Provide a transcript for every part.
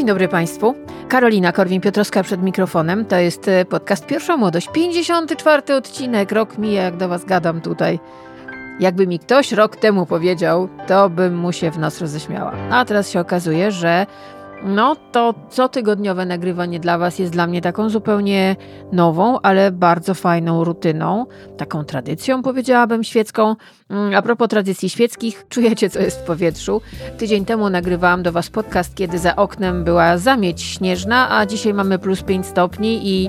Dzień dobry Państwu. Karolina Korwin-Piotrowska przed mikrofonem. To jest e, podcast Pierwsza Młodość. 54 odcinek. Rok mija, jak do Was gadam tutaj. Jakby mi ktoś rok temu powiedział, to bym mu się w nas roześmiała. A teraz się okazuje, że no to cotygodniowe nagrywanie dla Was jest dla mnie taką zupełnie nową, ale bardzo fajną rutyną, taką tradycją, powiedziałabym, świecką. Mm, a propos tradycji świeckich, czujecie, co jest w powietrzu. Tydzień temu nagrywałam do Was podcast, kiedy za oknem była zamieć śnieżna, a dzisiaj mamy plus 5 stopni i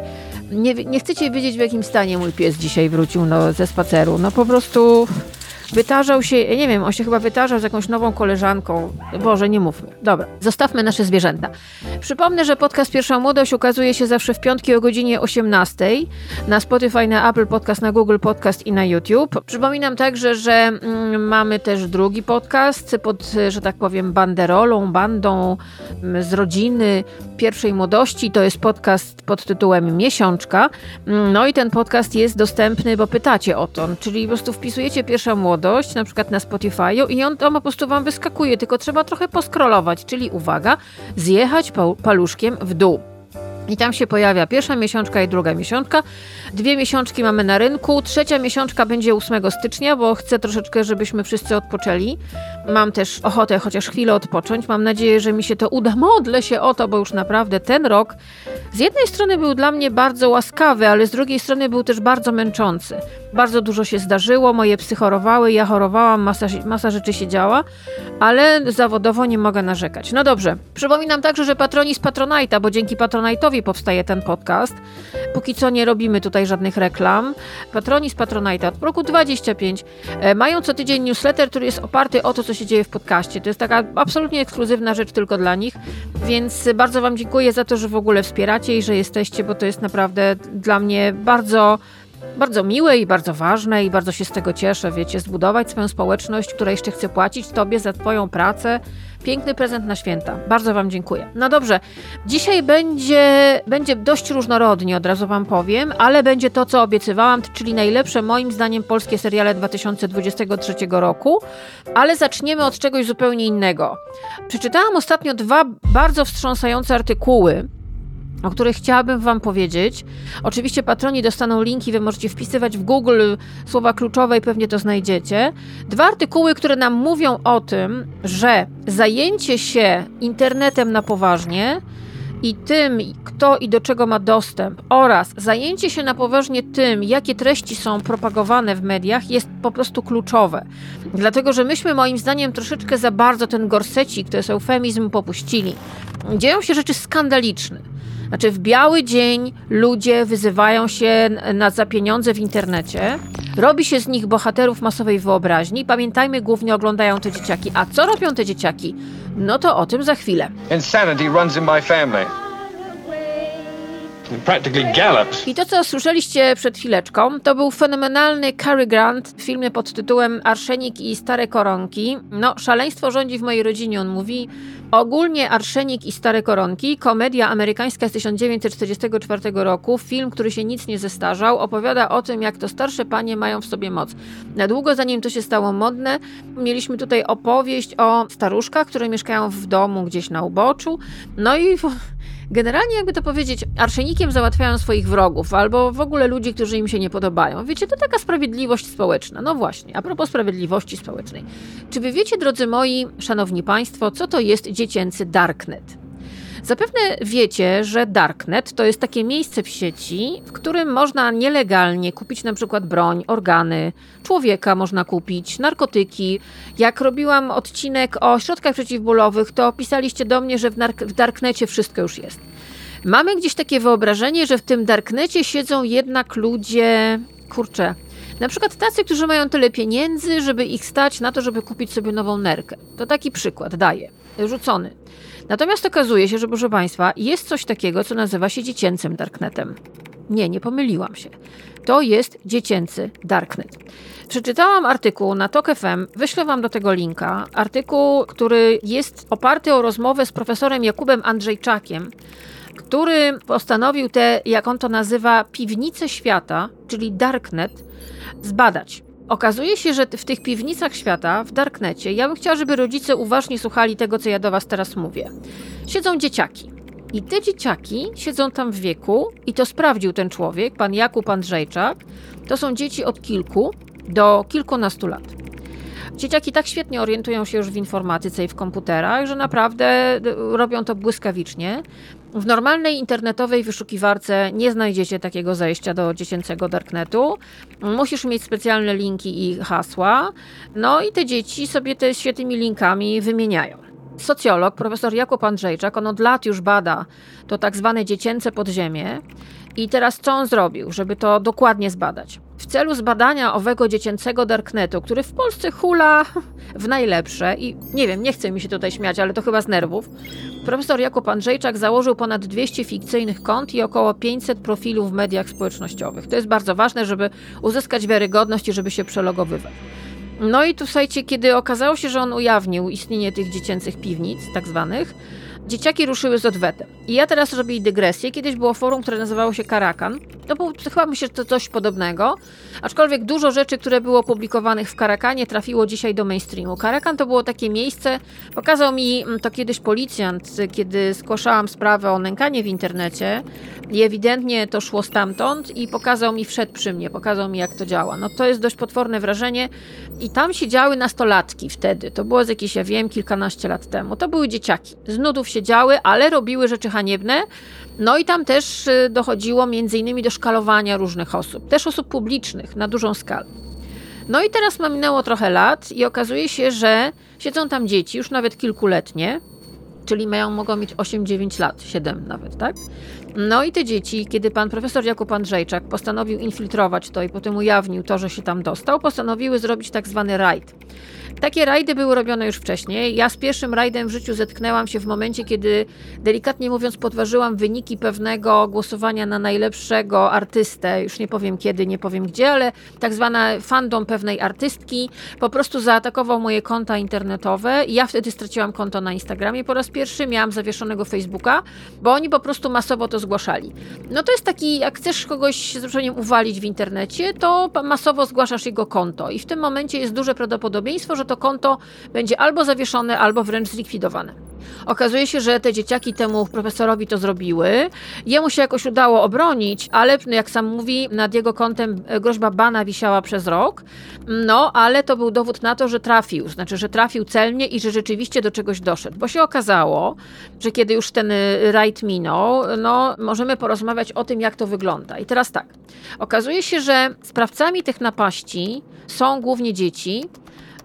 nie, nie chcecie wiedzieć, w jakim stanie mój pies dzisiaj wrócił no, ze spaceru. No po prostu wytarzał się, nie wiem, on się chyba wytarzał z jakąś nową koleżanką. Boże, nie mówmy. Dobra, zostawmy nasze zwierzęta. Przypomnę, że podcast Pierwsza Młodość ukazuje się zawsze w piątki o godzinie 18 na Spotify, na Apple Podcast, na Google Podcast i na YouTube. Przypominam także, że mm, mamy też drugi podcast pod, że tak powiem, banderolą, bandą mm, z rodziny pierwszej młodości. To jest podcast pod tytułem Miesiączka. No i ten podcast jest dostępny, bo pytacie o to, czyli po prostu wpisujecie Pierwsza Młodość młodość, na przykład na Spotify'u i on tam po prostu wam wyskakuje, tylko trzeba trochę poskrolować, czyli uwaga, zjechać paluszkiem w dół. I tam się pojawia pierwsza miesiączka i druga miesiączka. Dwie miesiączki mamy na rynku. Trzecia miesiączka będzie 8 stycznia, bo chcę troszeczkę, żebyśmy wszyscy odpoczęli. Mam też ochotę chociaż chwilę odpocząć. Mam nadzieję, że mi się to uda. Modlę się o to, bo już naprawdę ten rok z jednej strony był dla mnie bardzo łaskawy, ale z drugiej strony był też bardzo męczący. Bardzo dużo się zdarzyło, moje psy chorowały, ja chorowałam, masa, masa rzeczy się działa, ale zawodowo nie mogę narzekać. No dobrze, przypominam także, że patroni z Patronite'a, bo dzięki Patronite'owi powstaje ten podcast. Póki co nie robimy tutaj żadnych reklam. Patroni z Patronite'a od roku 25 e, mają co tydzień newsletter, który jest oparty o to, co się dzieje w podcaście. To jest taka absolutnie ekskluzywna rzecz tylko dla nich, więc bardzo Wam dziękuję za to, że w ogóle wspieracie i że jesteście, bo to jest naprawdę dla mnie bardzo bardzo miłe i bardzo ważne i bardzo się z tego cieszę, wiecie, zbudować swoją społeczność, która jeszcze chce płacić Tobie za Twoją pracę. Piękny prezent na święta. Bardzo Wam dziękuję. No dobrze, dzisiaj będzie, będzie dość różnorodnie, od razu Wam powiem, ale będzie to, co obiecywałam, czyli najlepsze moim zdaniem polskie seriale 2023 roku, ale zaczniemy od czegoś zupełnie innego. Przeczytałam ostatnio dwa bardzo wstrząsające artykuły o których chciałabym Wam powiedzieć. Oczywiście patroni dostaną linki, Wy możecie wpisywać w Google słowa kluczowe i pewnie to znajdziecie. Dwa artykuły, które nam mówią o tym, że zajęcie się internetem na poważnie i tym, kto i do czego ma dostęp, oraz zajęcie się na poważnie tym, jakie treści są propagowane w mediach, jest po prostu kluczowe. Dlatego, że myśmy moim zdaniem troszeczkę za bardzo ten gorsecik, to jest eufemizm, popuścili. Dzieją się rzeczy skandaliczne. Znaczy, w biały dzień ludzie wyzywają się na, za pieniądze w internecie, robi się z nich bohaterów masowej wyobraźni. Pamiętajmy, głównie oglądają te dzieciaki. A co robią te dzieciaki? No to o tym za chwilę. Insanity runs in my family. I to, co słyszeliście przed chwileczką, to był fenomenalny Cary Grant w filmie pod tytułem Arszenik i stare koronki. No, szaleństwo rządzi w mojej rodzinie, on mówi. Ogólnie Arszenik i stare koronki, komedia amerykańska z 1944 roku, film, który się nic nie zestarzał, opowiada o tym, jak to starsze panie mają w sobie moc. Na długo zanim to się stało modne, mieliśmy tutaj opowieść o staruszkach, które mieszkają w domu gdzieś na uboczu. No i generalnie, jakby to powiedzieć, arszenikiem załatwiają swoich wrogów albo w ogóle ludzi, którzy im się nie podobają. Wiecie, to taka sprawiedliwość społeczna. No właśnie, a propos sprawiedliwości społecznej. Czy wy wiecie, drodzy moi, szanowni państwo, co to jest dziecięcy darknet? Zapewne wiecie, że Darknet to jest takie miejsce w sieci, w którym można nielegalnie kupić na przykład broń, organy, człowieka można kupić, narkotyki. Jak robiłam odcinek o środkach przeciwbólowych, to pisaliście do mnie, że w, w Darknecie wszystko już jest. Mamy gdzieś takie wyobrażenie, że w tym Darknecie siedzą jednak ludzie, kurczę, na przykład tacy, którzy mają tyle pieniędzy, żeby ich stać na to, żeby kupić sobie nową nerkę. To taki przykład daję. Rzucony. Natomiast okazuje się, że proszę Państwa, jest coś takiego, co nazywa się dziecięcym darknetem. Nie, nie pomyliłam się. To jest dziecięcy darknet. Przeczytałam artykuł na TOK FM, wyślę Wam do tego linka. Artykuł, który jest oparty o rozmowę z profesorem Jakubem Andrzejczakiem, który postanowił te, jak on to nazywa, piwnice świata, czyli darknet, zbadać. Okazuje się, że w tych piwnicach świata, w darknecie, ja bym chciała, żeby rodzice uważnie słuchali tego, co ja do was teraz mówię. Siedzą dzieciaki. I te dzieciaki siedzą tam w wieku, i to sprawdził ten człowiek, pan Jakub Andrzejczak. To są dzieci od kilku do kilkunastu lat. Dzieciaki tak świetnie orientują się już w informatyce i w komputerach, że naprawdę robią to błyskawicznie. W normalnej internetowej wyszukiwarce nie znajdziecie takiego zajścia do dziecięcego darknetu. Musisz mieć specjalne linki i hasła. No i te dzieci sobie te świetnymi linkami wymieniają. Socjolog, profesor Jakub Andrzejczak, on od lat już bada to tak zwane dziecięce podziemie. I teraz co on zrobił, żeby to dokładnie zbadać? W celu zbadania owego dziecięcego darknetu, który w Polsce hula w najlepsze i nie wiem, nie chcę mi się tutaj śmiać, ale to chyba z nerwów, profesor Jakub Andrzejczak założył ponad 200 fikcyjnych kont i około 500 profilów w mediach społecznościowych. To jest bardzo ważne, żeby uzyskać wiarygodność i żeby się przelogowywać. No i tu słuchajcie, kiedy okazało się, że on ujawnił istnienie tych dziecięcych piwnic, tak zwanych, dzieciaki ruszyły z odwetem. I ja teraz robię dygresję. Kiedyś było forum, które nazywało się Karakan. To było chyba myślę, że to coś podobnego. Aczkolwiek dużo rzeczy, które było publikowanych w Karakanie, trafiło dzisiaj do mainstreamu. Karakan to było takie miejsce, pokazał mi mm, to kiedyś policjant, kiedy zgłaszałam sprawę o nękanie w internecie. I ewidentnie to szło stamtąd i pokazał mi, wszedł przy mnie, pokazał mi, jak to działa. No to jest dość potworne wrażenie. I tam siedziały nastolatki wtedy. To było z jakieś, ja wiem, kilkanaście lat temu. To były dzieciaki. Z nudów siedziały, ale robiły rzeczy haniebne. No i tam też y, dochodziło między innymi do szkalowania różnych osób, też osób publicznych na dużą skalę. No i teraz minęło trochę lat i okazuje się, że siedzą tam dzieci, już nawet kilkuletnie, czyli mają, mogą mieć 8-9 lat, 7 nawet, tak? No i te dzieci, kiedy pan profesor Jakub Andrzejczak postanowił infiltrować to i potem ujawnił to, że się tam dostał, postanowiły zrobić tak zwany rajd. Takie rajdy były robione już wcześniej. Ja z pierwszym rajdem w życiu zetknęłam się w momencie, kiedy delikatnie mówiąc podważyłam wyniki pewnego głosowania na najlepszego artystę. Już nie powiem kiedy, nie powiem gdzie, ale tak zwana fandom pewnej artystki po prostu zaatakował moje konta internetowe ja wtedy straciłam konto na Instagramie po raz pierwszy, miałam zawieszonego Facebooka, bo oni po prostu masowo to zgłaszali. No to jest taki, jak chcesz kogoś z uwalić w internecie, to masowo zgłaszasz jego konto i w tym momencie jest duże prawdopodobieństwo, że to konto będzie albo zawieszone, albo wręcz zlikwidowane. Okazuje się, że te dzieciaki temu profesorowi to zrobiły. Jemu się jakoś udało obronić, ale no, jak sam mówi, nad jego kontem e, groźba bana wisiała przez rok. No, ale to był dowód na to, że trafił, znaczy, że trafił celnie i że rzeczywiście do czegoś doszedł. Bo się okazało, że kiedy już ten e, rajd minął, no, możemy porozmawiać o tym, jak to wygląda. I teraz tak. Okazuje się, że sprawcami tych napaści są głównie dzieci,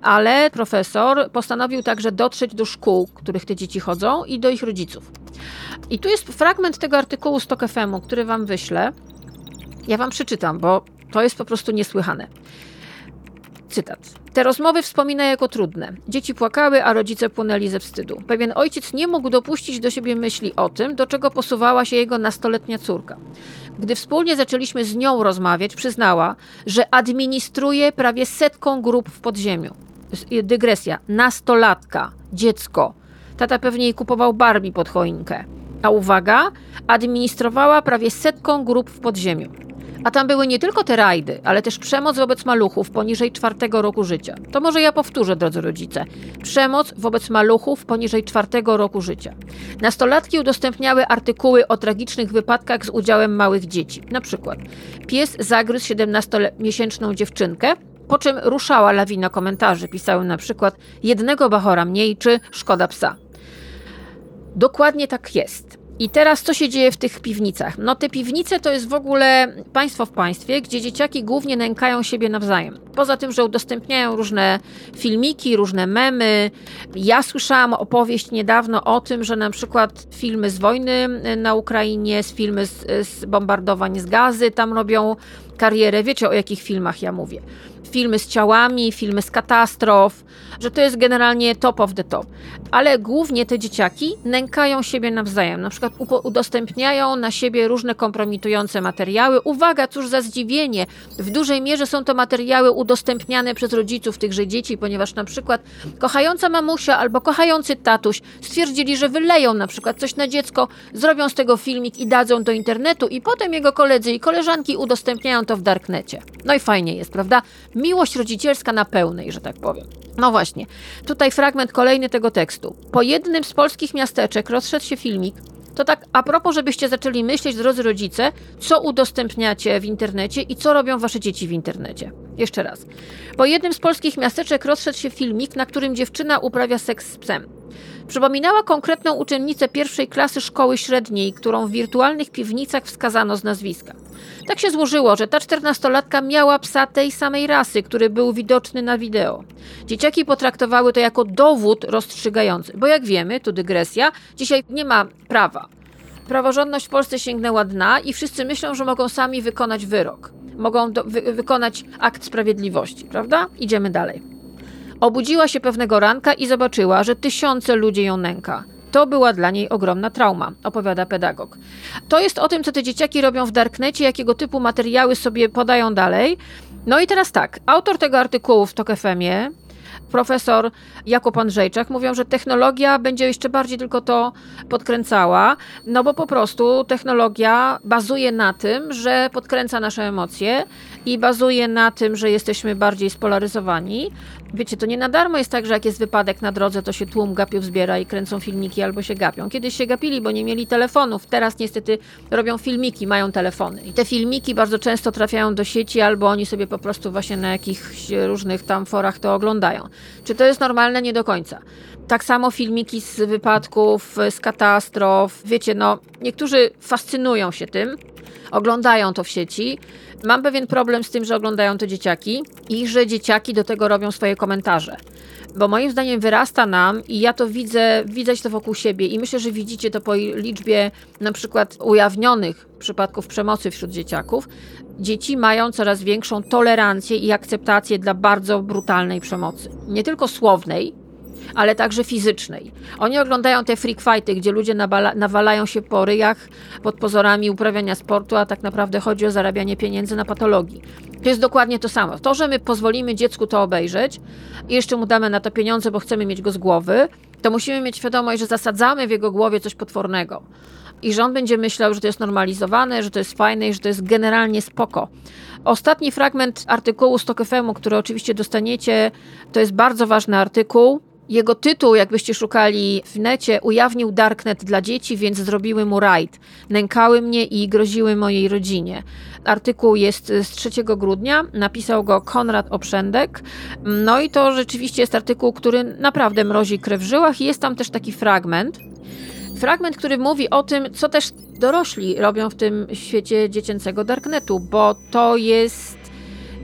ale profesor postanowił także dotrzeć do szkół, których te dzieci chodzą i do ich rodziców. I tu jest fragment tego artykułu z TOK FM-u, który wam wyślę. Ja wam przeczytam, bo to jest po prostu niesłychane. Cytat. Te rozmowy wspomina jako trudne. Dzieci płakały, a rodzice płonęli ze wstydu. Pewien ojciec nie mógł dopuścić do siebie myśli o tym, do czego posuwała się jego nastoletnia córka. Gdy wspólnie zaczęliśmy z nią rozmawiać, przyznała, że administruje prawie setką grup w podziemiu dygresja, nastolatka, dziecko. Tata pewnie jej kupował Barbie pod choinkę. A uwaga, administrowała prawie setką grup w podziemiu. A tam były nie tylko te rajdy, ale też przemoc wobec maluchów poniżej czwartego roku życia. To może ja powtórzę, drodzy rodzice. Przemoc wobec maluchów poniżej czwartego roku życia. Nastolatki udostępniały artykuły o tragicznych wypadkach z udziałem małych dzieci. Na przykład pies zagryzł 17-miesięczną dziewczynkę, po czym ruszała lawina komentarzy. Pisały na przykład jednego bachora mniej czy szkoda psa. Dokładnie tak jest. I teraz co się dzieje w tych piwnicach? No te piwnice to jest w ogóle państwo w państwie, gdzie dzieciaki głównie nękają siebie nawzajem. Poza tym, że udostępniają różne filmiki, różne memy. Ja słyszałam opowieść niedawno o tym, że na przykład filmy z wojny na Ukrainie, z filmy z, z bombardowań z gazy tam robią karierę. Wiecie o jakich filmach ja mówię filmy z ciałami, filmy z katastrof, że to jest generalnie top of the top. Ale głównie te dzieciaki nękają siebie nawzajem. Na przykład udostępniają na siebie różne kompromitujące materiały. Uwaga, cóż za zdziwienie. W dużej mierze są to materiały udostępniane przez rodziców tychże dzieci, ponieważ na przykład kochająca mamusia albo kochający tatuś stwierdzili, że wyleją na przykład coś na dziecko, zrobią z tego filmik i dadzą do internetu i potem jego koledzy i koleżanki udostępniają to w darknecie. No i fajnie jest, prawda? Miłość rodzicielska na pełnej, że tak powiem. No właśnie, tutaj fragment kolejny tego tekstu. Po jednym z polskich miasteczek rozszedł się filmik, to tak a propos, żebyście zaczęli myśleć, drodzy rodzice, co udostępniacie w internecie i co robią wasze dzieci w internecie. Jeszcze raz. Po jednym z polskich miasteczek rozszedł się filmik, na którym dziewczyna uprawia seks z psem. Przypominała konkretną uczennicę pierwszej klasy szkoły średniej, którą w wirtualnych piwnicach wskazano z nazwiska. Tak się złożyło, że ta czternastolatka miała psa tej samej rasy, który był widoczny na wideo. Dzieciaki potraktowały to jako dowód rozstrzygający, bo jak wiemy, tu dygresja, dzisiaj nie ma prawa. Praworządność w Polsce sięgnęła dna i wszyscy myślą, że mogą sami wykonać wyrok. Mogą do, wy, wykonać akt sprawiedliwości, prawda? Idziemy dalej. Obudziła się pewnego ranka i zobaczyła, że tysiące ludzi ją nęka. To była dla niej ogromna trauma, opowiada pedagog. To jest o tym, co te dzieciaki robią w darknecie, jakiego typu materiały sobie podają dalej. No i teraz tak, autor tego artykułu w TOK FM-ie, profesor Jakub Andrzejczak mówią, że technologia będzie jeszcze bardziej tylko to podkręcała, no bo po prostu technologia bazuje na tym, że podkręca nasze emocje i bazuje na tym, że jesteśmy bardziej spolaryzowani. Wiecie, to nie na darmo jest tak, że jak jest wypadek na drodze, to się tłum gapiów zbiera i kręcą filmiki albo się gapią. Kiedyś się gapili, bo nie mieli telefonów, teraz niestety robią filmiki, mają telefony. I te filmiki bardzo często trafiają do sieci albo oni sobie po prostu właśnie na jakichś różnych tam forach to oglądają. Czy to jest normalne? Nie do końca. Tak samo filmiki z wypadków, z katastrof. Wiecie, no, niektórzy fascynują się tym, oglądają to w sieci. Mam pewien problem z tym, że oglądają to dzieciaki i że dzieciaki do tego robią swoje komentarze. Bo moim zdaniem wyrasta nam i ja to widzę, widać to wokół siebie i myślę, że widzicie to po liczbie na przykład ujawnionych przypadków przemocy wśród dzieciaków. Dzieci mają coraz większą tolerancję i akceptację dla bardzo brutalnej przemocy. Nie tylko słownej, ale także fizycznej. Oni oglądają te freak fighty, gdzie ludzie nawalają się po ryjach pod pozorami uprawiania sportu, a tak naprawdę chodzi o zarabianie pieniędzy na patologii. To jest dokładnie to samo. To, że my pozwolimy dziecku to obejrzeć i jeszcze mu damy na to pieniądze, bo chcemy mieć go z głowy, to musimy mieć świadomość, że zasadzamy w jego głowie coś potwornego. I że on będzie myślał, że to jest normalizowane, że to jest fajne i że to jest generalnie spoko. Ostatni fragment artykułu z TokFM, który oczywiście dostaniecie, to jest bardzo ważny artykuł. Jego tytuł, jakbyście szukali w necie, ujawnił Darknet dla dzieci, więc zrobiły mu rajd. Nękały mnie i groziły mojej rodzinie. Artykuł jest z 3 grudnia, napisał go Konrad Oprzędek. No i to rzeczywiście jest artykuł, który naprawdę mrozi krew w żyłach i jest tam też taki fragment. Fragment, który mówi o tym, co też dorośli robią w tym świecie dziecięcego Darknetu, bo to jest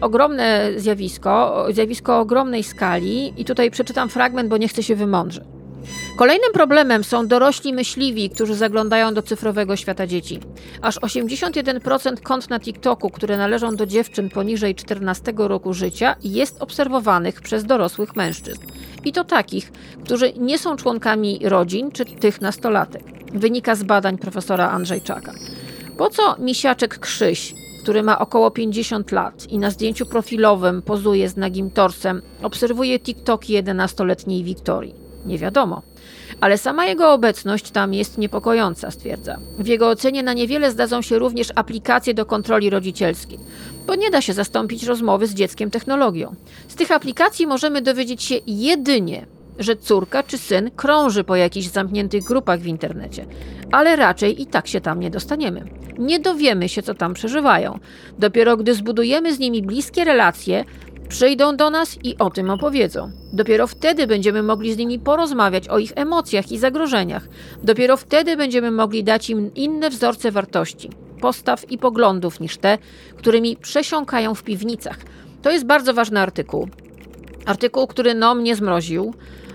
ogromne zjawisko, zjawisko ogromnej skali i tutaj przeczytam fragment, bo nie chcę się wymądrzyć. Kolejnym problemem są dorośli myśliwi, którzy zaglądają do cyfrowego świata dzieci. Aż 81% kont na TikToku, które należą do dziewczyn poniżej 14 roku życia, jest obserwowanych przez dorosłych mężczyzn. I to takich, którzy nie są członkami rodzin czy tych nastolatek. Wynika z badań profesora Andrzejczaka. Po co misiaczek Krzyś który ma około 50 lat i na zdjęciu profilowym pozuje z nagim torsem, obserwuje TikToki 11-letniej Wiktorii. Nie wiadomo. Ale sama jego obecność tam jest niepokojąca, stwierdza. W jego ocenie na niewiele zdadzą się również aplikacje do kontroli rodzicielskiej, bo nie da się zastąpić rozmowy z dzieckiem technologią. Z tych aplikacji możemy dowiedzieć się jedynie, że córka czy syn krąży po jakichś zamkniętych grupach w internecie, ale raczej i tak się tam nie dostaniemy. Nie dowiemy się, co tam przeżywają. Dopiero gdy zbudujemy z nimi bliskie relacje, przyjdą do nas i o tym opowiedzą. Dopiero wtedy będziemy mogli z nimi porozmawiać o ich emocjach i zagrożeniach. Dopiero wtedy będziemy mogli dać im inne wzorce wartości, postaw i poglądów niż te, którymi przesiąkają w piwnicach. To jest bardzo ważny artykuł. Artykuł, który no mnie zmroził,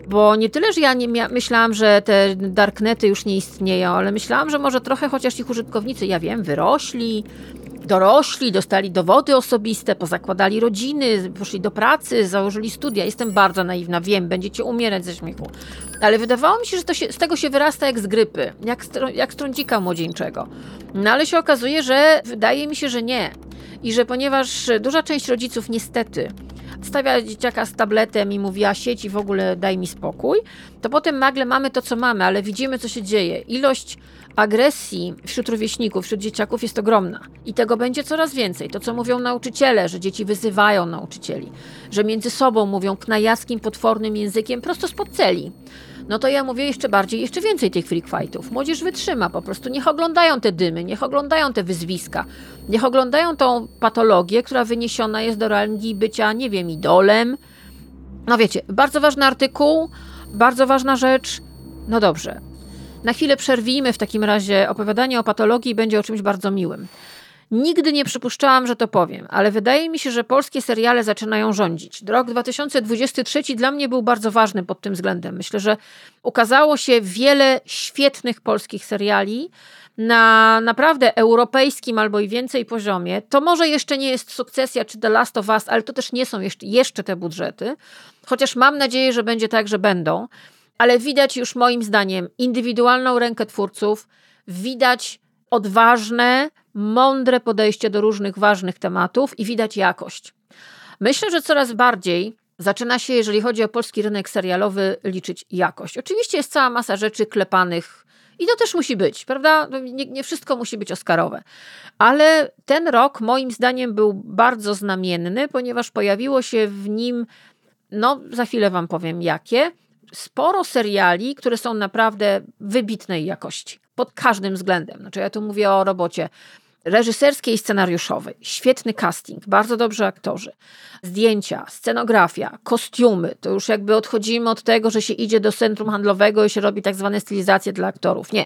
bo nie tyle, że ja nie myślałam, że te darknety już nie istnieją, ale myślałam, że może trochę chociaż ich użytkownicy, ja wiem, wyrośli, dorośli, dostali dowody osobiste, pozakładali rodziny, poszli do pracy, założyli studia. Jestem bardzo naiwna, wiem, będziecie umierać ze śmiechu. Ale wydawało mi się, że się, z tego się wyrasta jak z grypy, jak, jak z trądzika młodzieńczego. No ale się okazuje, że wydaje mi się, że nie. I że ponieważ duża część rodziców niestety stawia dzieciaka z tabletem i mówi, a sieci w ogóle daj mi spokój, to potem nagle mamy to, co mamy, ale widzimy, co się dzieje. Ilość agresji wśród rówieśników, wśród dzieciaków jest ogromna. I tego będzie coraz więcej. To, co mówią nauczyciele, że dzieci wyzywają nauczycieli, że między sobą mówią knajackim, potwornym językiem prosto spod celi. No to ja mówię jeszcze bardziej, jeszcze więcej tych freak fightów. Młodzież wytrzyma po prostu. Niech oglądają te dymy, niech oglądają te wyzwiska, niech oglądają tą patologię, która wyniesiona jest do rangi bycia, nie wiem, idolem. No wiecie, bardzo ważny artykuł, bardzo ważna rzecz. No dobrze, na chwilę przerwijmy w takim razie opowiadanie o patologii będzie o czymś bardzo miłym. Nigdy nie przypuszczałam, że to powiem, ale wydaje mi się, że polskie seriale zaczynają rządzić. Rok 2023 dla mnie był bardzo ważny pod tym względem. Myślę, że ukazało się wiele świetnych polskich seriali na naprawdę europejskim albo i więcej poziomie. To może jeszcze nie jest sukcesja czy The Last of Us, ale to też nie są jeszcze, te budżety. Chociaż mam nadzieję, że będzie tak, że będą ale widać już moim zdaniem indywidualną rękę twórców, widać odważne, mądre podejście do różnych ważnych tematów i widać jakość. Myślę, że coraz bardziej zaczyna się, jeżeli chodzi o polski rynek serialowy, liczyć jakość. Oczywiście jest cała masa rzeczy klepanych. I to też musi być, prawda? No, nie, nie, wszystko musi być Oscarowe. Ale ten rok, moim zdaniem, był bardzo znamienny, ponieważ pojawiło się w nim, no za chwilę Wam powiem jakie, sporo seriali, które są naprawdę wybitnej jakości. Pod każdym względem. Znaczy, ja tu mówię o robocie reżyserskiej i scenariuszowej. Świetny casting, bardzo dobrzy aktorzy. Zdjęcia, scenografia, kostiumy. To już jakby odchodzimy od tego, że się idzie do centrum handlowego i się robi tak zwane stylizacje dla aktorów. Nie.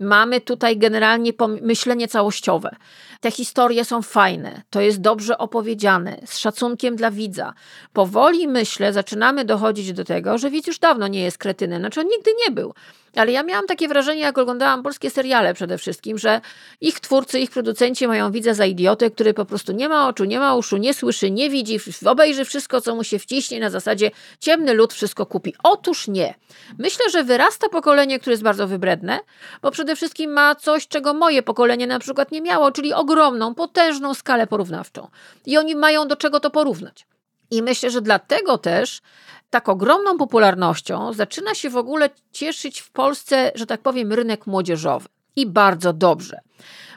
Mamy tutaj generalnie myślenie całościowe. Te historie są fajne, to jest dobrze opowiedziane, z szacunkiem dla widza. Powoli, myślę, zaczynamy dochodzić do tego, że widz już dawno nie jest kretynem, znaczy on nigdy nie był. Ale ja miałam takie wrażenie, jak oglądałam polskie seriale przede wszystkim, że ich twórcy, ich producenci mają widza za idiotę, który po prostu nie ma oczu, nie ma uszu, nie słyszy, nie widzi, obejrzy wszystko, co mu się wciśnie na zasadzie ciemny lud wszystko kupi. Otóż nie. Myślę, że wyrasta pokolenie, które jest bardzo wybredne, bo przede wszystkim ma coś, czego moje pokolenie na przykład nie miało, czyli ogromną, potężną skalę porównawczą. I oni mają do czego to porównać. I myślę, że dlatego też tak ogromną popularnością zaczyna się w ogóle cieszyć w Polsce, że tak powiem, rynek młodzieżowy. I bardzo dobrze.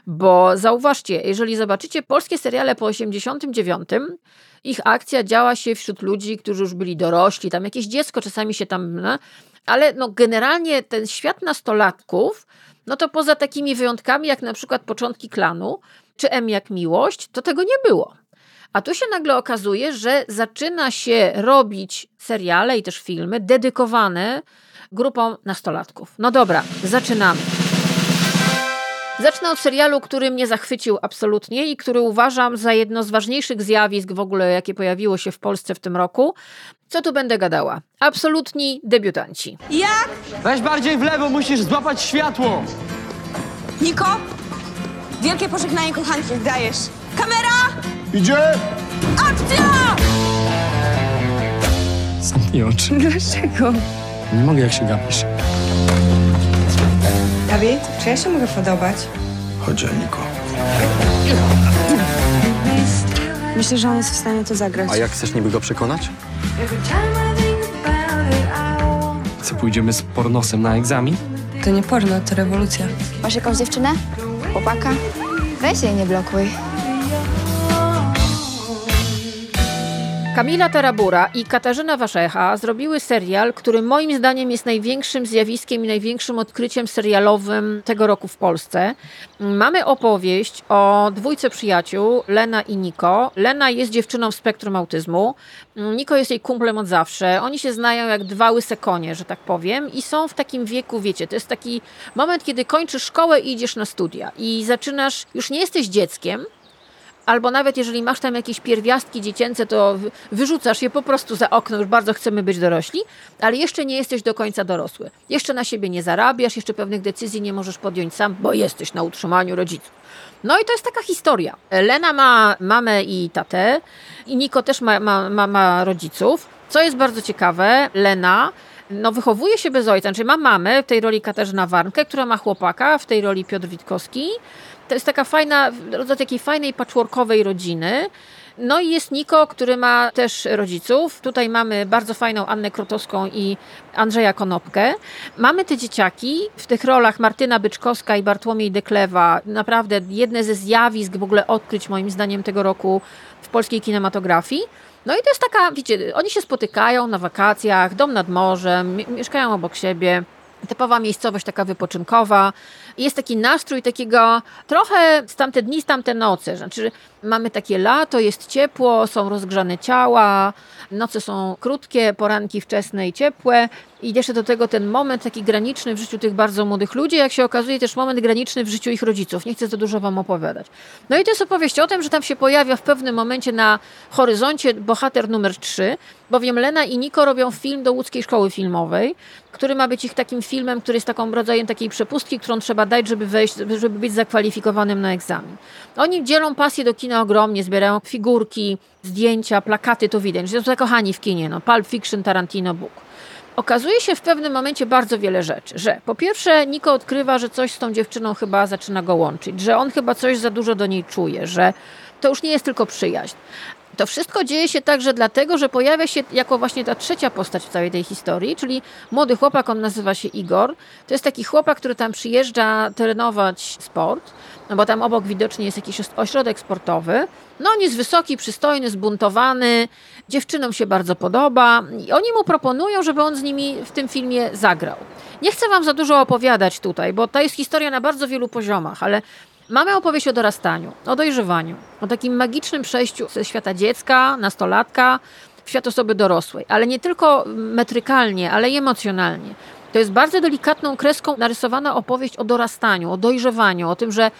Bo zauważcie, jeżeli zobaczycie polskie seriale po 89, ich akcja działa się wśród ludzi, którzy już byli dorośli, tam jakieś dziecko czasami się tam, no, ale no generalnie ten świat nastolatków, no to poza takimi wyjątkami jak na przykład początki klanu, czy M jak miłość, to tego nie było. A tu się nagle okazuje, że zaczyna się robić seriale i też filmy dedykowane grupom nastolatków. No dobra, zaczynamy. Zacznę od serialu, który mnie zachwycił absolutnie i który uważam za jedno z ważniejszych zjawisk w ogóle, jakie pojawiło się w Polsce w tym roku. Co tu będę gadała? Absolutni debiutanci. Jak? Weź bardziej w lewo, musisz złapać światło. Niko? Wielkie pożegnanie kochanki dajesz. Kamera! Idzie! Akcja! Zamknij oczy. Dlaczego? Nie mogę, jak się gapisz. Dawid, czy ja się mogę podobać? Chodź, Niko. Myślę, że on jest w stanie to zagrać. A jak chcesz niby go przekonać? Co, pójdziemy z pornosem na egzamin? To nie porno, to rewolucja. Masz jakąś dziewczynę? Chłopaka? Weź jej nie blokuj. Kamila Tarabura i Katarzyna Waszecha zrobiły serial, który moim zdaniem jest największym zjawiskiem i największym odkryciem serialowym tego roku w Polsce. Mamy opowieść o dwójce przyjaciół, Lena i Niko. Lena jest dziewczyną w spektrum autyzmu. Niko jest jej kumplem od zawsze. Oni się znają jak dwa łyse konie, że tak powiem, i są w takim wieku, wiecie, to jest taki moment, kiedy kończysz szkołę i idziesz na studia i zaczynasz, już nie jesteś dzieckiem, albo nawet jeżeli masz tam jakieś pierwiastki dziecięce, to wyrzucasz je po prostu za okno, już bardzo chcemy być dorośli, ale jeszcze nie jesteś do końca dorosły. Jeszcze na siebie nie zarabiasz, jeszcze pewnych decyzji nie możesz podjąć sam, bo jesteś na utrzymaniu rodziców. No i to jest taka historia. Lena ma mamę i tatę i Niko też ma, ma, ma, ma rodziców. Co jest bardzo ciekawe, Lena no, wychowuje się bez ojca, czyli ma mamę, w tej roli Katarzyna Warnkę, która ma chłopaka, w tej roli Piotr Witkowski. To jest taka fajna, rodzaj takiej fajnej patchworkowej rodziny. No i jest Niko, który ma też rodziców. Tutaj mamy bardzo fajną Annę Krotowską i Andrzeja Konopkę. Mamy te dzieciaki w tych rolach Martyna Byczkowska i Bartłomiej Deklewa. Naprawdę jedne ze zjawisk, w ogóle odkryć moim zdaniem tego roku w polskiej kinematografii. No i to jest taka, wiecie, oni się spotykają na wakacjach, dom nad morzem, mi- mieszkają obok siebie. Typowa miejscowość taka wypoczynkowa. Jest taki nastrój takiego trochę z tamte dni, z tamte noce. Znaczy, mamy takie lato, jest ciepło, są rozgrzane ciała, noce są krótkie, poranki wczesne i ciepłe. I jeszcze do tego ten moment taki graniczny w życiu tych bardzo młodych ludzi, jak się okazuje, też moment graniczny w życiu ich rodziców. Nie chcę za dużo wam opowiadać. No i to jest opowieść o tym, że tam się pojawia w pewnym momencie na horyzoncie bohater numer 3, bowiem Lena i Niko robią film do łódzkiej szkoły filmowej, który ma być ich takim filmem, który jest taką rodzajem takiej przepustki, którą trzeba dać, żeby wejść, żeby być zakwalifikowanym na egzamin. Oni dzielą pasję do kina ogromnie, zbierają figurki, zdjęcia, plakaty, to widać, że są zakochani w kinie, no, Pulp Fiction, Tarantino, Book. Okazuje się w pewnym momencie bardzo wiele rzeczy, że po pierwsze Niko odkrywa, że coś z tą dziewczyną chyba zaczyna go łączyć, że on chyba coś za dużo do niej czuje, że to już nie jest tylko przyjaźń. To wszystko dzieje się także dlatego, że pojawia się jako właśnie ta trzecia postać w całej tej historii, czyli młody chłopak, on nazywa się Igor. To jest taki chłopak, który tam przyjeżdża trenować sport, no bo tam obok widocznie jest jakiś ośrodek sportowy. No on jest wysoki, przystojny, zbuntowany, dziewczynom się bardzo podoba i oni mu proponują, żeby on z nimi w tym filmie zagrał. Nie chcę wam za dużo opowiadać tutaj, bo to jest historia na bardzo wielu poziomach, ale Mamy opowieść o dorastaniu, o dojrzewaniu, o takim magicznym przejściu ze świata dziecka, nastolatka w świat osoby dorosłej, ale nie tylko metrykalnie, ale i emocjonalnie. To jest bardzo delikatną kreską narysowana opowieść o dorastaniu, o dojrzewaniu, o tym, że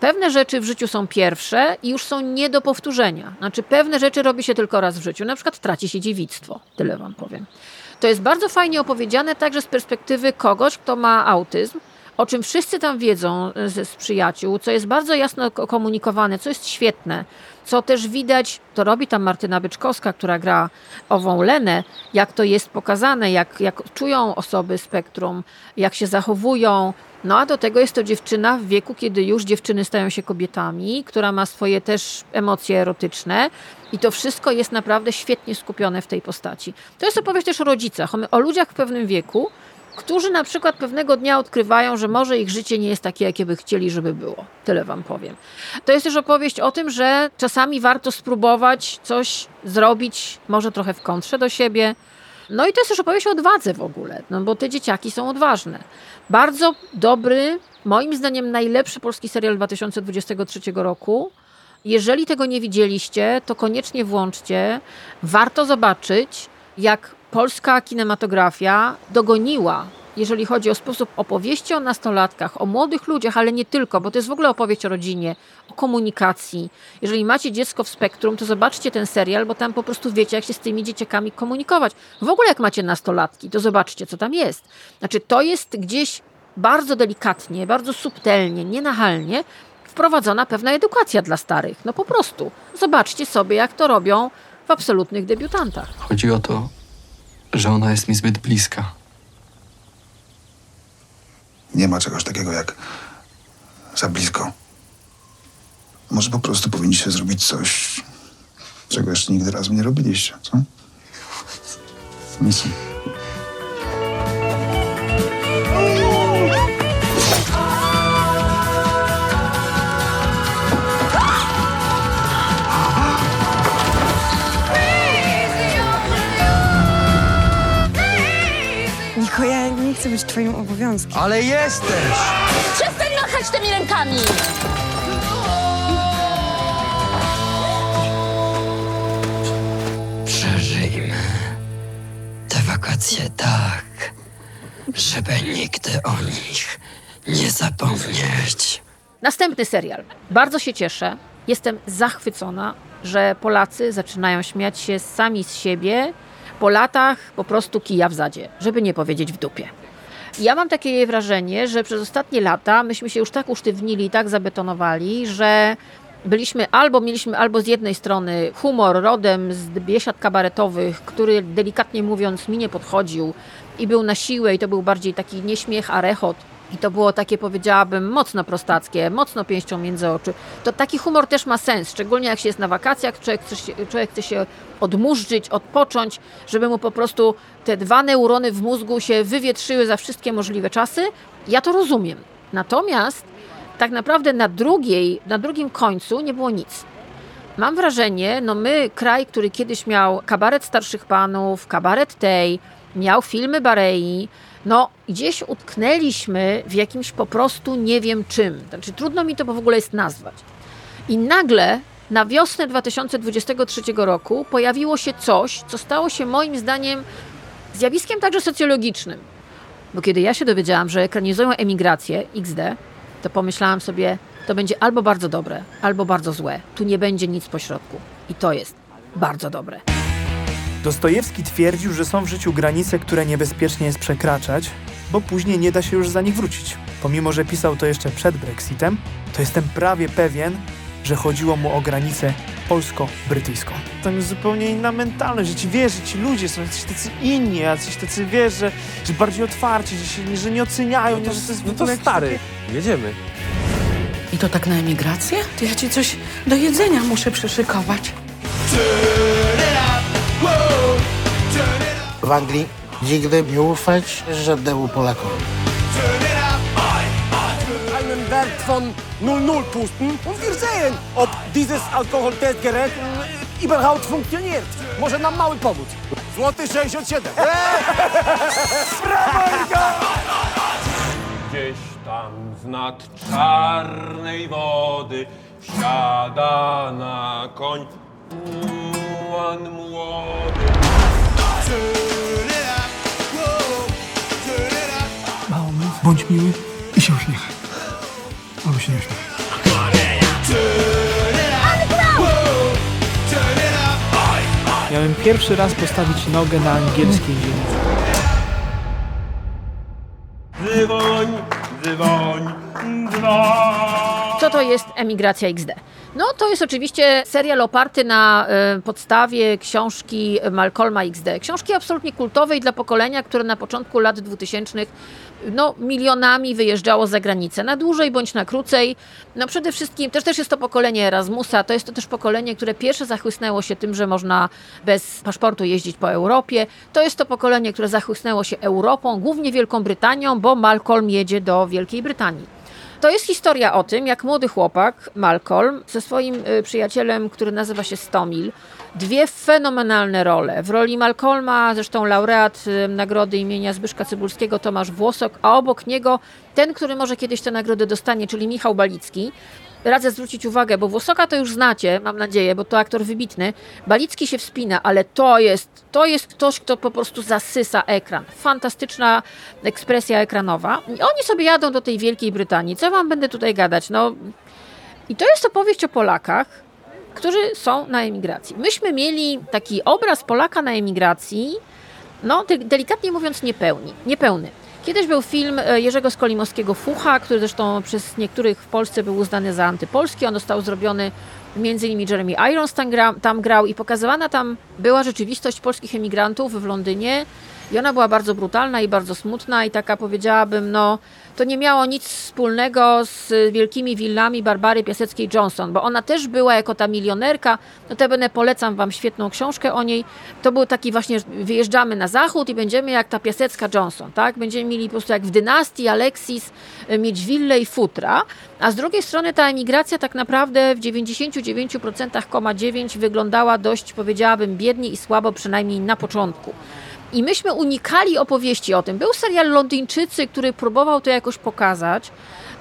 pewne rzeczy w życiu są pierwsze i już są nie do powtórzenia. Znaczy, pewne rzeczy robi się tylko raz w życiu, na przykład traci się dziewictwo, tyle wam powiem. To jest bardzo fajnie opowiedziane także z perspektywy kogoś, kto ma autyzm, o czym wszyscy tam wiedzą e, z, z przyjaciół, co jest bardzo jasno ko- komunikowane, co jest świetne, co też widać, to robi tam Martyna Byczkowska, która gra ową Lenę, jak to jest pokazane, jak, jak czują osoby spektrum, jak się zachowują. No a do tego jest to dziewczyna w wieku, kiedy już dziewczyny stają się kobietami, która ma swoje też emocje erotyczne i to wszystko jest naprawdę świetnie skupione w tej postaci. To jest opowieść też o rodzicach, o ludziach w pewnym wieku, którzy na przykład pewnego dnia odkrywają, że może ich życie nie jest takie, jakie by chcieli, żeby było. Tyle wam powiem. To jest też opowieść o tym, że czasami warto spróbować coś zrobić, może trochę w kontrze do siebie. No i to jest też opowieść o odwadze w ogóle, no bo te dzieciaki są odważne. Bardzo dobry, moim zdaniem najlepszy polski serial 2023 roku. Jeżeli tego nie widzieliście, to koniecznie włączcie. Warto zobaczyć, jak polska kinematografia dogoniła, jeżeli chodzi o sposób opowieści o nastolatkach, o młodych ludziach, ale nie tylko, bo to jest w ogóle opowieść o rodzinie, o komunikacji. Jeżeli macie dziecko w spektrum, to zobaczcie ten serial, bo tam po prostu wiecie, jak się z tymi dzieciakami komunikować. W ogóle jak macie nastolatki, to zobaczcie, co tam jest. Znaczy, to jest gdzieś bardzo delikatnie, bardzo subtelnie, nienachalnie wprowadzona pewna edukacja dla starych. No po prostu. Zobaczcie sobie, jak to robią w absolutnych debiutantach. Chodzi o to, że ona jest mi zbyt bliska. Nie ma czegoś takiego jak za blisko. Może po prostu powinniście zrobić coś, czego jeszcze nigdy razem nie robiliście, co? Nic. Niko, ja nie chcę być twoim obowiązkiem. Ale jesteś! Przestań machać tymi rękami! Przeżyjmy te wakacje tak, żeby nigdy o nich nie zapomnieć. Następny serial. Bardzo się cieszę. Jestem zachwycona, że Polacy zaczynają śmiać się sami z siebie po latach po prostu kija w zadzie, żeby nie powiedzieć w dupie. Ja mam takie wrażenie, że przez ostatnie lata myśmy się już tak usztywnili tak zabetonowali, że byliśmy albo mieliśmy albo z jednej strony humor rodem z biesiad kabaretowych, który delikatnie mówiąc mi nie podchodził i był na siłę i to był bardziej taki nie śmiech, a rechot. I to było takie, powiedziałabym, mocno prostackie, mocno pięścią między oczy. To taki humor też ma sens, szczególnie jak się jest na wakacjach, człowiek chce się, człowiek chce się odmurzyć, odpocząć, żeby mu po prostu te dwa neurony w mózgu się wywietrzyły za wszystkie możliwe czasy. Ja to rozumiem. Natomiast tak naprawdę na, drugiej, na drugim końcu nie było nic. Mam wrażenie, no my, kraj, który kiedyś miał kabaret starszych panów, kabaret tej, miał filmy Barei, no gdzieś utknęliśmy w jakimś po prostu nie wiem czym. Znaczy trudno mi to w ogóle jest nazwać. I nagle na wiosnę 2023 roku pojawiło się coś, co stało się moim zdaniem zjawiskiem także socjologicznym. Bo kiedy ja się dowiedziałam, że ekranizują emigrację XD, to pomyślałam sobie, to będzie albo bardzo dobre, albo bardzo złe. Tu nie będzie nic pośrodku. I to jest bardzo dobre. Dostojewski twierdził, że są w życiu granice, które niebezpiecznie jest przekraczać, bo później nie da się już za nich wrócić. Pomimo, że pisał to jeszcze przed Brexitem, to jestem prawie pewien, że chodziło mu o granicę polsko-brytyjską. Tam jest zupełnie inna mentalność, że ci wiesz, że ci ludzie są jacyś tacy inni, jacyś tacy wiesz, że, że bardziej otwarci, że, się, że nie oceniają, nie, że to jest No to stary, jedziemy. I to tak na emigrację? To ja ci coś do jedzenia muszę przyszykować. W Anglii nigdy nie ufać żadnemu Polakowi. Einen Wert von 00 pusten und wir sehen, ob dieses Alkoholtestgerät mm, überhaupt funktioniert. Może nam mały pomóc. Złoty 67. Brawo, Iga! Gdzieś tam z nad czarnej wody wsiada na koń ułan młody. Bądź miły i się uśmiechaj. Albo się nie uśmiechaj. Miałem pierwszy raz postawić nogę na angielskiej ziemi. Dzwoń, dzwoń, dzwoń. Co to jest emigracja XD? No to jest oczywiście serial oparty na e, podstawie książki Malcolma XD. Książki absolutnie kultowej dla pokolenia, które na początku lat 2000 no, milionami wyjeżdżało za granicę, na dłużej bądź na krócej. No przede wszystkim, też, też jest to pokolenie Erasmusa, to jest to też pokolenie, które pierwsze zachłysnęło się tym, że można bez paszportu jeździć po Europie. To jest to pokolenie, które zachłysnęło się Europą, głównie Wielką Brytanią, bo Malcolm jedzie do Wielkiej Brytanii. To jest historia o tym, jak młody chłopak, Malcolm, ze swoim y, przyjacielem, który nazywa się Stomil, dwie fenomenalne role. W roli Malcolma, zresztą laureat y, nagrody imienia Zbyszka Cybulskiego Tomasz Włosok, a obok niego ten, który może kiedyś tę nagrodę dostanie, czyli Michał Balicki. Radzę zwrócić uwagę, bo Włosoka to już znacie, mam nadzieję, bo to aktor wybitny. Balicki się wspina, ale to jest, to jest ktoś, kto po prostu zasysa ekran. Fantastyczna ekspresja ekranowa. I oni sobie jadą do tej Wielkiej Brytanii. Co wam będę tutaj gadać? No, i to jest opowieść o Polakach, którzy są na emigracji. Myśmy mieli taki obraz Polaka na emigracji, no de- delikatnie mówiąc niepełni, niepełny. Kiedyś był film e, Jerzego Skolimowskiego Fucha, który zresztą przez niektórych w Polsce był uznany za antypolski. On został zrobiony, między innymi Jeremy Irons tam, gra, tam grał i pokazywana tam była rzeczywistość polskich emigrantów w Londynie i ona była bardzo brutalna i bardzo smutna i taka powiedziałabym, no to nie miało nic wspólnego z wielkimi willami Barbary Piaseckiej-Johnson, bo ona też była jako ta milionerka, notabene polecam wam świetną książkę o niej, to był taki właśnie, wyjeżdżamy na zachód i będziemy jak ta Piasecka-Johnson, tak, będziemy mieli po prostu jak w dynastii Alexis e, mieć willę i futra, a z drugiej strony ta emigracja tak naprawdę w 99,9% wyglądała dość, powiedziałabym, biednie i słabo, przynajmniej na początku. I myśmy unikali opowieści o tym. Był serial Londyńczycy, który próbował to jakoś pokazać,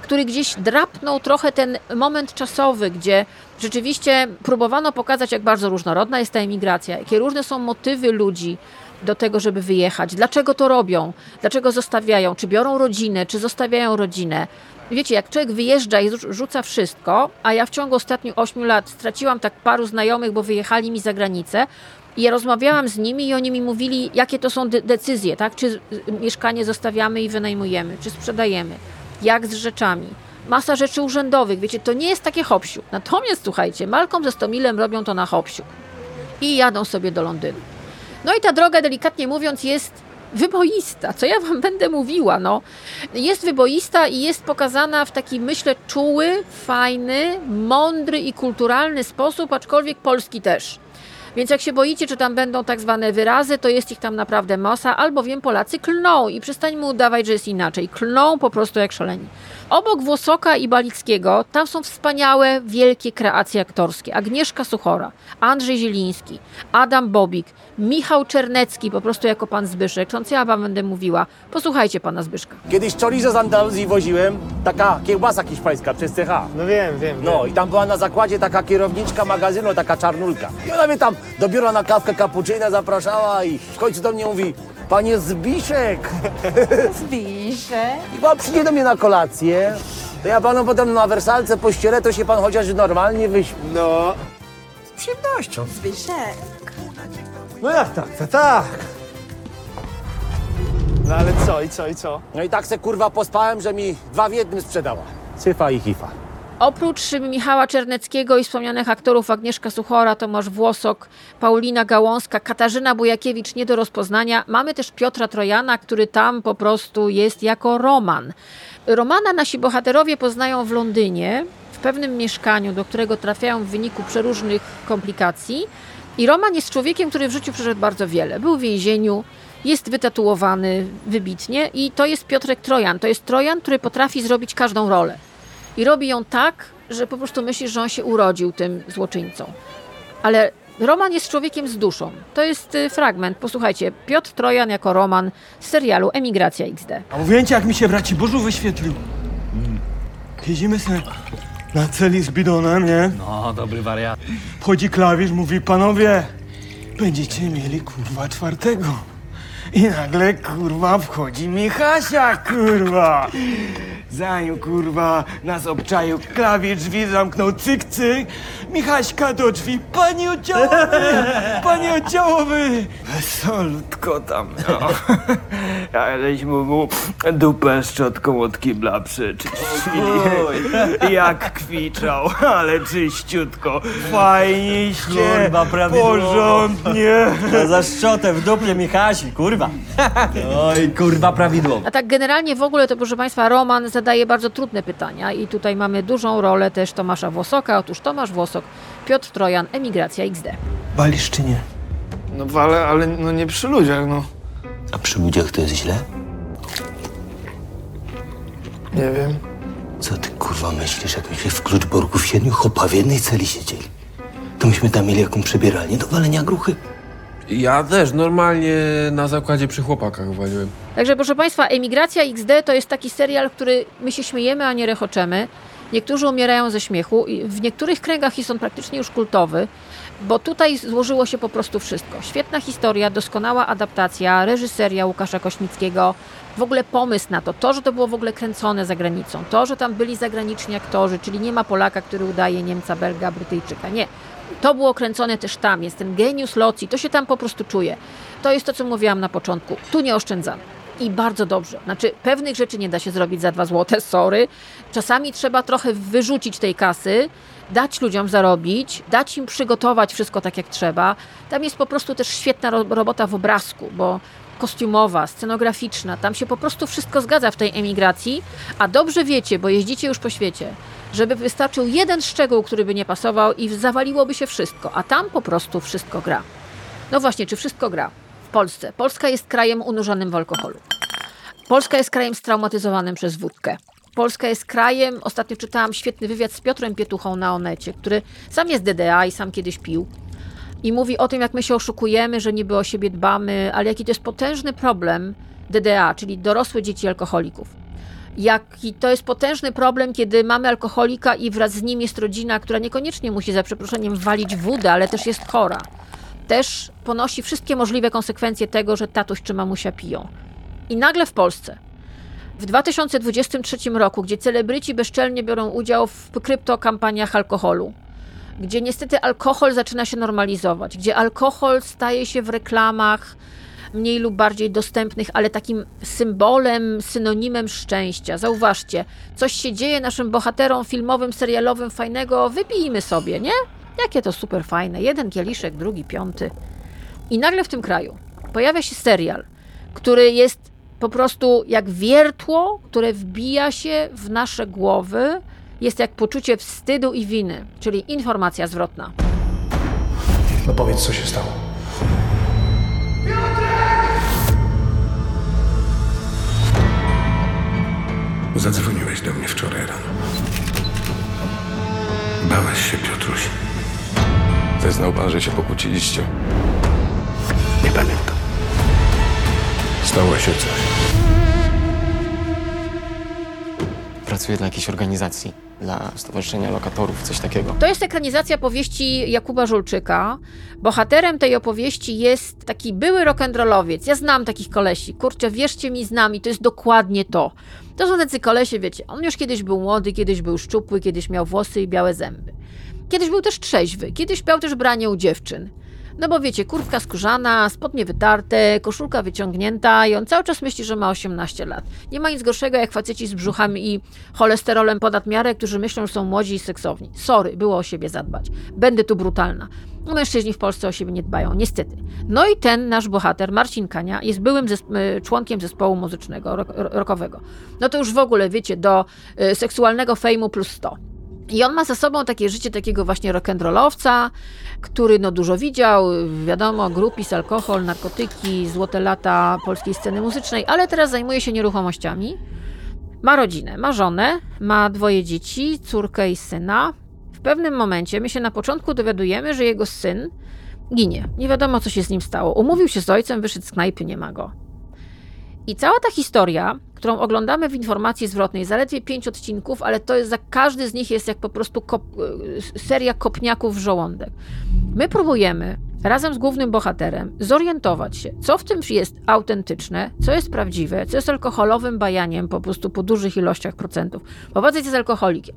który gdzieś drapnął trochę ten moment czasowy, gdzie rzeczywiście próbowano pokazać, jak bardzo różnorodna jest ta emigracja, jakie różne są motywy ludzi do tego, żeby wyjechać, dlaczego to robią, dlaczego zostawiają, czy biorą rodzinę, czy zostawiają rodzinę. Wiecie, jak człowiek wyjeżdża i rzu- rzuca wszystko, a ja w ciągu ostatnich 8 lat straciłam tak paru znajomych, bo wyjechali mi za granicę, i ja rozmawiałam z nimi i oni mi mówili, jakie to są de- decyzje, tak? Czy mieszkanie zostawiamy i wynajmujemy, czy sprzedajemy, jak z rzeczami. Masa rzeczy urzędowych, wiecie, to nie jest takie hopsiu. Natomiast słuchajcie, Malcolm ze Stomilem robią to na hopsiu i jadą sobie do Londynu. No i ta droga, delikatnie mówiąc, jest wyboista. Co ja wam będę mówiła? No, jest wyboista i jest pokazana w taki, myślę, czuły, fajny, mądry i kulturalny sposób, aczkolwiek polski też. Więc jak się boicie, czy tam będą tak zwane wyrazy, to jest ich tam naprawdę masa, albowiem Polacy klną i przestańmy udawać, że jest inaczej. Klną po prostu jak szaleni. Obok Włosoka i Balickiego tam są wspaniałe, wielkie kreacje aktorskie. Agnieszka Suchora, Andrzej Zieliński, Adam Bobik, Michał Czernecki, po prostu jako pan Zbyszek. Co ja wam będę mówiła? Posłuchajcie pana Zbyszka. Kiedyś chorizo z Andaluzji woziłem, taka kiełbasa hiszpańska przez CH. No wiem, wiem. No i tam była na zakładzie taka kierowniczka magazynu, taka czarnulka. I ona mnie tam do biura na kawkę cappuccino zapraszała i w końcu do mnie mówi Panie Zbiszek! Zbiszek? I pan przyjdzie do mnie na kolację, to ja panu potem na wersalce pościelę, to się pan chociaż normalnie wyśpi. No. Z przyjemnością. Zbyszek. No jak tak, to tak. No ale co, i co, i co? No i tak se kurwa pospałem, że mi dwa w jednym sprzedała. Cyfa i hifa. Oprócz Michała Czerneckiego i wspomnianych aktorów Agnieszka Suchora, Tomasz Włosok, Paulina Gałązka, Katarzyna Bujakiewicz nie do rozpoznania, mamy też Piotra Trojana, który tam po prostu jest jako Roman. Romana nasi bohaterowie poznają w Londynie, w pewnym mieszkaniu, do którego trafiają w wyniku przeróżnych komplikacji. I Roman jest człowiekiem, który w życiu przeszedł bardzo wiele. Był w więzieniu, jest wytatuowany wybitnie i to jest Piotrek Trojan. To jest Trojan, który potrafi zrobić każdą rolę. I robi ją tak, że po prostu myślisz, że on się urodził tym złoczyńcą. Ale Roman jest człowiekiem z duszą. To jest y, fragment. Posłuchajcie, Piotr Trojan jako Roman z serialu Emigracja XD. A ci, jak mi się braci Bożu wyświetlił. Siedzimy sobie na celi z bidonem, nie? No, dobry wariat. Wchodzi klawisz, mówi, panowie, będziecie mieli, kurwa, czwartego. I nagle, kurwa, wchodzi Michasia, kurwa. Zanim, kurwa, nas obczaił klawisz, drzwi zamknął, cyk, cyk. Michaśka do drzwi, panie oddziałowy, panie oddziałowy. Wesolutko tam, no. Aleśmy mu dupę szczotką od kibla przeczyścili. Jak kwiczał, ale czyściutko. Fajniście, Kurwa, prawidłowo. porządnie. Za szczotę w dupie Michasi, kurwa. Oj, kurwa, prawidłowo. A tak generalnie w ogóle to, proszę Państwa, Roman zadaje bardzo trudne pytania i tutaj mamy dużą rolę też Tomasza Włosoka. Otóż Tomasz Włosok, Piotr Trojan, Emigracja XD. Walisz czy nie? No wale, ale no nie przy ludziach, no. A przy ludziach to jest źle? Nie wiem. Co ty kurwa myślisz, jak myśmy w Kluczborku w siedmiu chopa w jednej celi siedzieli? To myśmy tam mieli jaką przebieralnię do walenia gruchy. Ja też normalnie na zakładzie przy chłopakach waliłem. Także proszę Państwa, Emigracja XD to jest taki serial, który my się śmiejemy, a nie rechoczemy. Niektórzy umierają ze śmiechu w niektórych kręgach jest on praktycznie już kultowy, bo tutaj złożyło się po prostu wszystko. Świetna historia, doskonała adaptacja, reżyseria Łukasza Kośmickiego, w ogóle pomysł na to, to, że to było w ogóle kręcone za granicą, to, że tam byli zagraniczni aktorzy, czyli nie ma Polaka, który udaje Niemca, Belga, Brytyjczyka, nie. To było kręcone też tam, jest ten genius loci, to się tam po prostu czuje. To jest to, co mówiłam na początku. Tu nie oszczędzamy. I bardzo dobrze. Znaczy, pewnych rzeczy nie da się zrobić za dwa złote, sorry. Czasami trzeba trochę wyrzucić tej kasy, dać ludziom zarobić, dać im przygotować wszystko tak jak trzeba. Tam jest po prostu też świetna ro- robota w obrazku, bo kostiumowa, scenograficzna, tam się po prostu wszystko zgadza w tej emigracji, a dobrze wiecie, bo jeździcie już po świecie, żeby wystarczył jeden szczegół, który by nie pasował i zawaliłoby się wszystko, a tam po prostu wszystko gra. No właśnie, czy wszystko gra? W Polsce. Polska jest krajem unurzonym w alkoholu. Polska jest krajem straumatyzowanym przez wódkę. Polska jest krajem, ostatnio czytałam świetny wywiad z Piotrem Pietuchą na Onecie, który sam jest DDA i sam kiedyś pił. I mówi o tym, jak my się oszukujemy, że niby o siebie dbamy, ale jaki to jest potężny problem DDA, czyli dorosłe dzieci alkoholików. Jaki to jest potężny problem, kiedy mamy alkoholika i wraz z nim jest rodzina, która niekoniecznie musi za przeproszeniem walić wódę, ale też jest chora. Też ponosi wszystkie możliwe konsekwencje tego, że tatuś czy mamusia piją. I nagle w Polsce, w 2023 roku, gdzie celebryci bezczelnie biorą udział w kryptokampaniach alkoholu, gdzie niestety alkohol zaczyna się normalizować, gdzie alkohol staje się w reklamach mniej lub bardziej dostępnych, ale takim symbolem, synonimem szczęścia. Zauważcie, coś się dzieje naszym bohaterom filmowym, serialowym fajnego, wypijmy sobie, nie? Jakie to super fajne. Jeden kieliszek, drugi, piąty. I nagle w tym kraju pojawia się serial, który jest po prostu jak wiertło, które wbija się w nasze głowy, jest jak poczucie wstydu i winy, czyli informacja zwrotna. No powiedz, co się stało. Zadzwoniłeś do mnie wczoraj rano. Bałeś się, Piotruś. Zeznał pan, że się pokłóciliście. Nie pamiętam. Stało się coś. Pracuję dla jakiejś organizacji, dla Stowarzyszenia Lokatorów, coś takiego. To jest ekranizacja powieści Jakuba Żulczyka. Bohaterem tej opowieści jest taki były rock'n'rollowiec. Ja znam takich kolesi. Kurczę, wierzcie mi, znam i to jest dokładnie to. To są tacy kolesie, wiecie, on już kiedyś był młody, kiedyś był szczupły, kiedyś miał włosy i białe zęby. Kiedyś był też trzeźwy, kiedyś miał też branie u dziewczyn. No bo wiecie, kurtka skórzana, spodnie wytarte, koszulka wyciągnięta i on cały czas myśli, że ma 18 lat. Nie ma nic gorszego jak faceci z brzuchami i cholesterolem ponad miarę, którzy myślą, że są młodzi i seksowni. Sorry, było o siebie zadbać. Będę tu brutalna. No, mężczyźni w Polsce o siebie nie dbają, niestety. No i ten nasz bohater, Marcin Kania, jest byłym członkiem zespołu muzycznego, rockowego. No to już w ogóle, wiecie, do y, seksualnego fejmu plus 100. I on ma za sobą takie życie takiego właśnie rock'n'rollowca, który no dużo widział, wiadomo, grupis, alkohol, narkotyki, złote lata polskiej sceny muzycznej, ale teraz zajmuje się nieruchomościami. Ma rodzinę, ma żonę, ma dwoje dzieci, córkę i syna. W pewnym momencie my się na początku dowiadujemy, że jego syn ginie. Nie wiadomo, co się z nim stało. Umówił się z ojcem, wyszedł z knajpy, nie ma go. I cała ta historia, którą oglądamy w informacji zwrotnej, zaledwie pięć odcinków, ale to jest za każdy z nich jest jak po prostu kop, seria kopniaków w żołądek. My próbujemy razem z głównym bohaterem zorientować się, co w tym jest autentyczne, co jest prawdziwe, co jest alkoholowym bajaniem po prostu po dużych ilościach procentów. Bo facet jest alkoholikiem.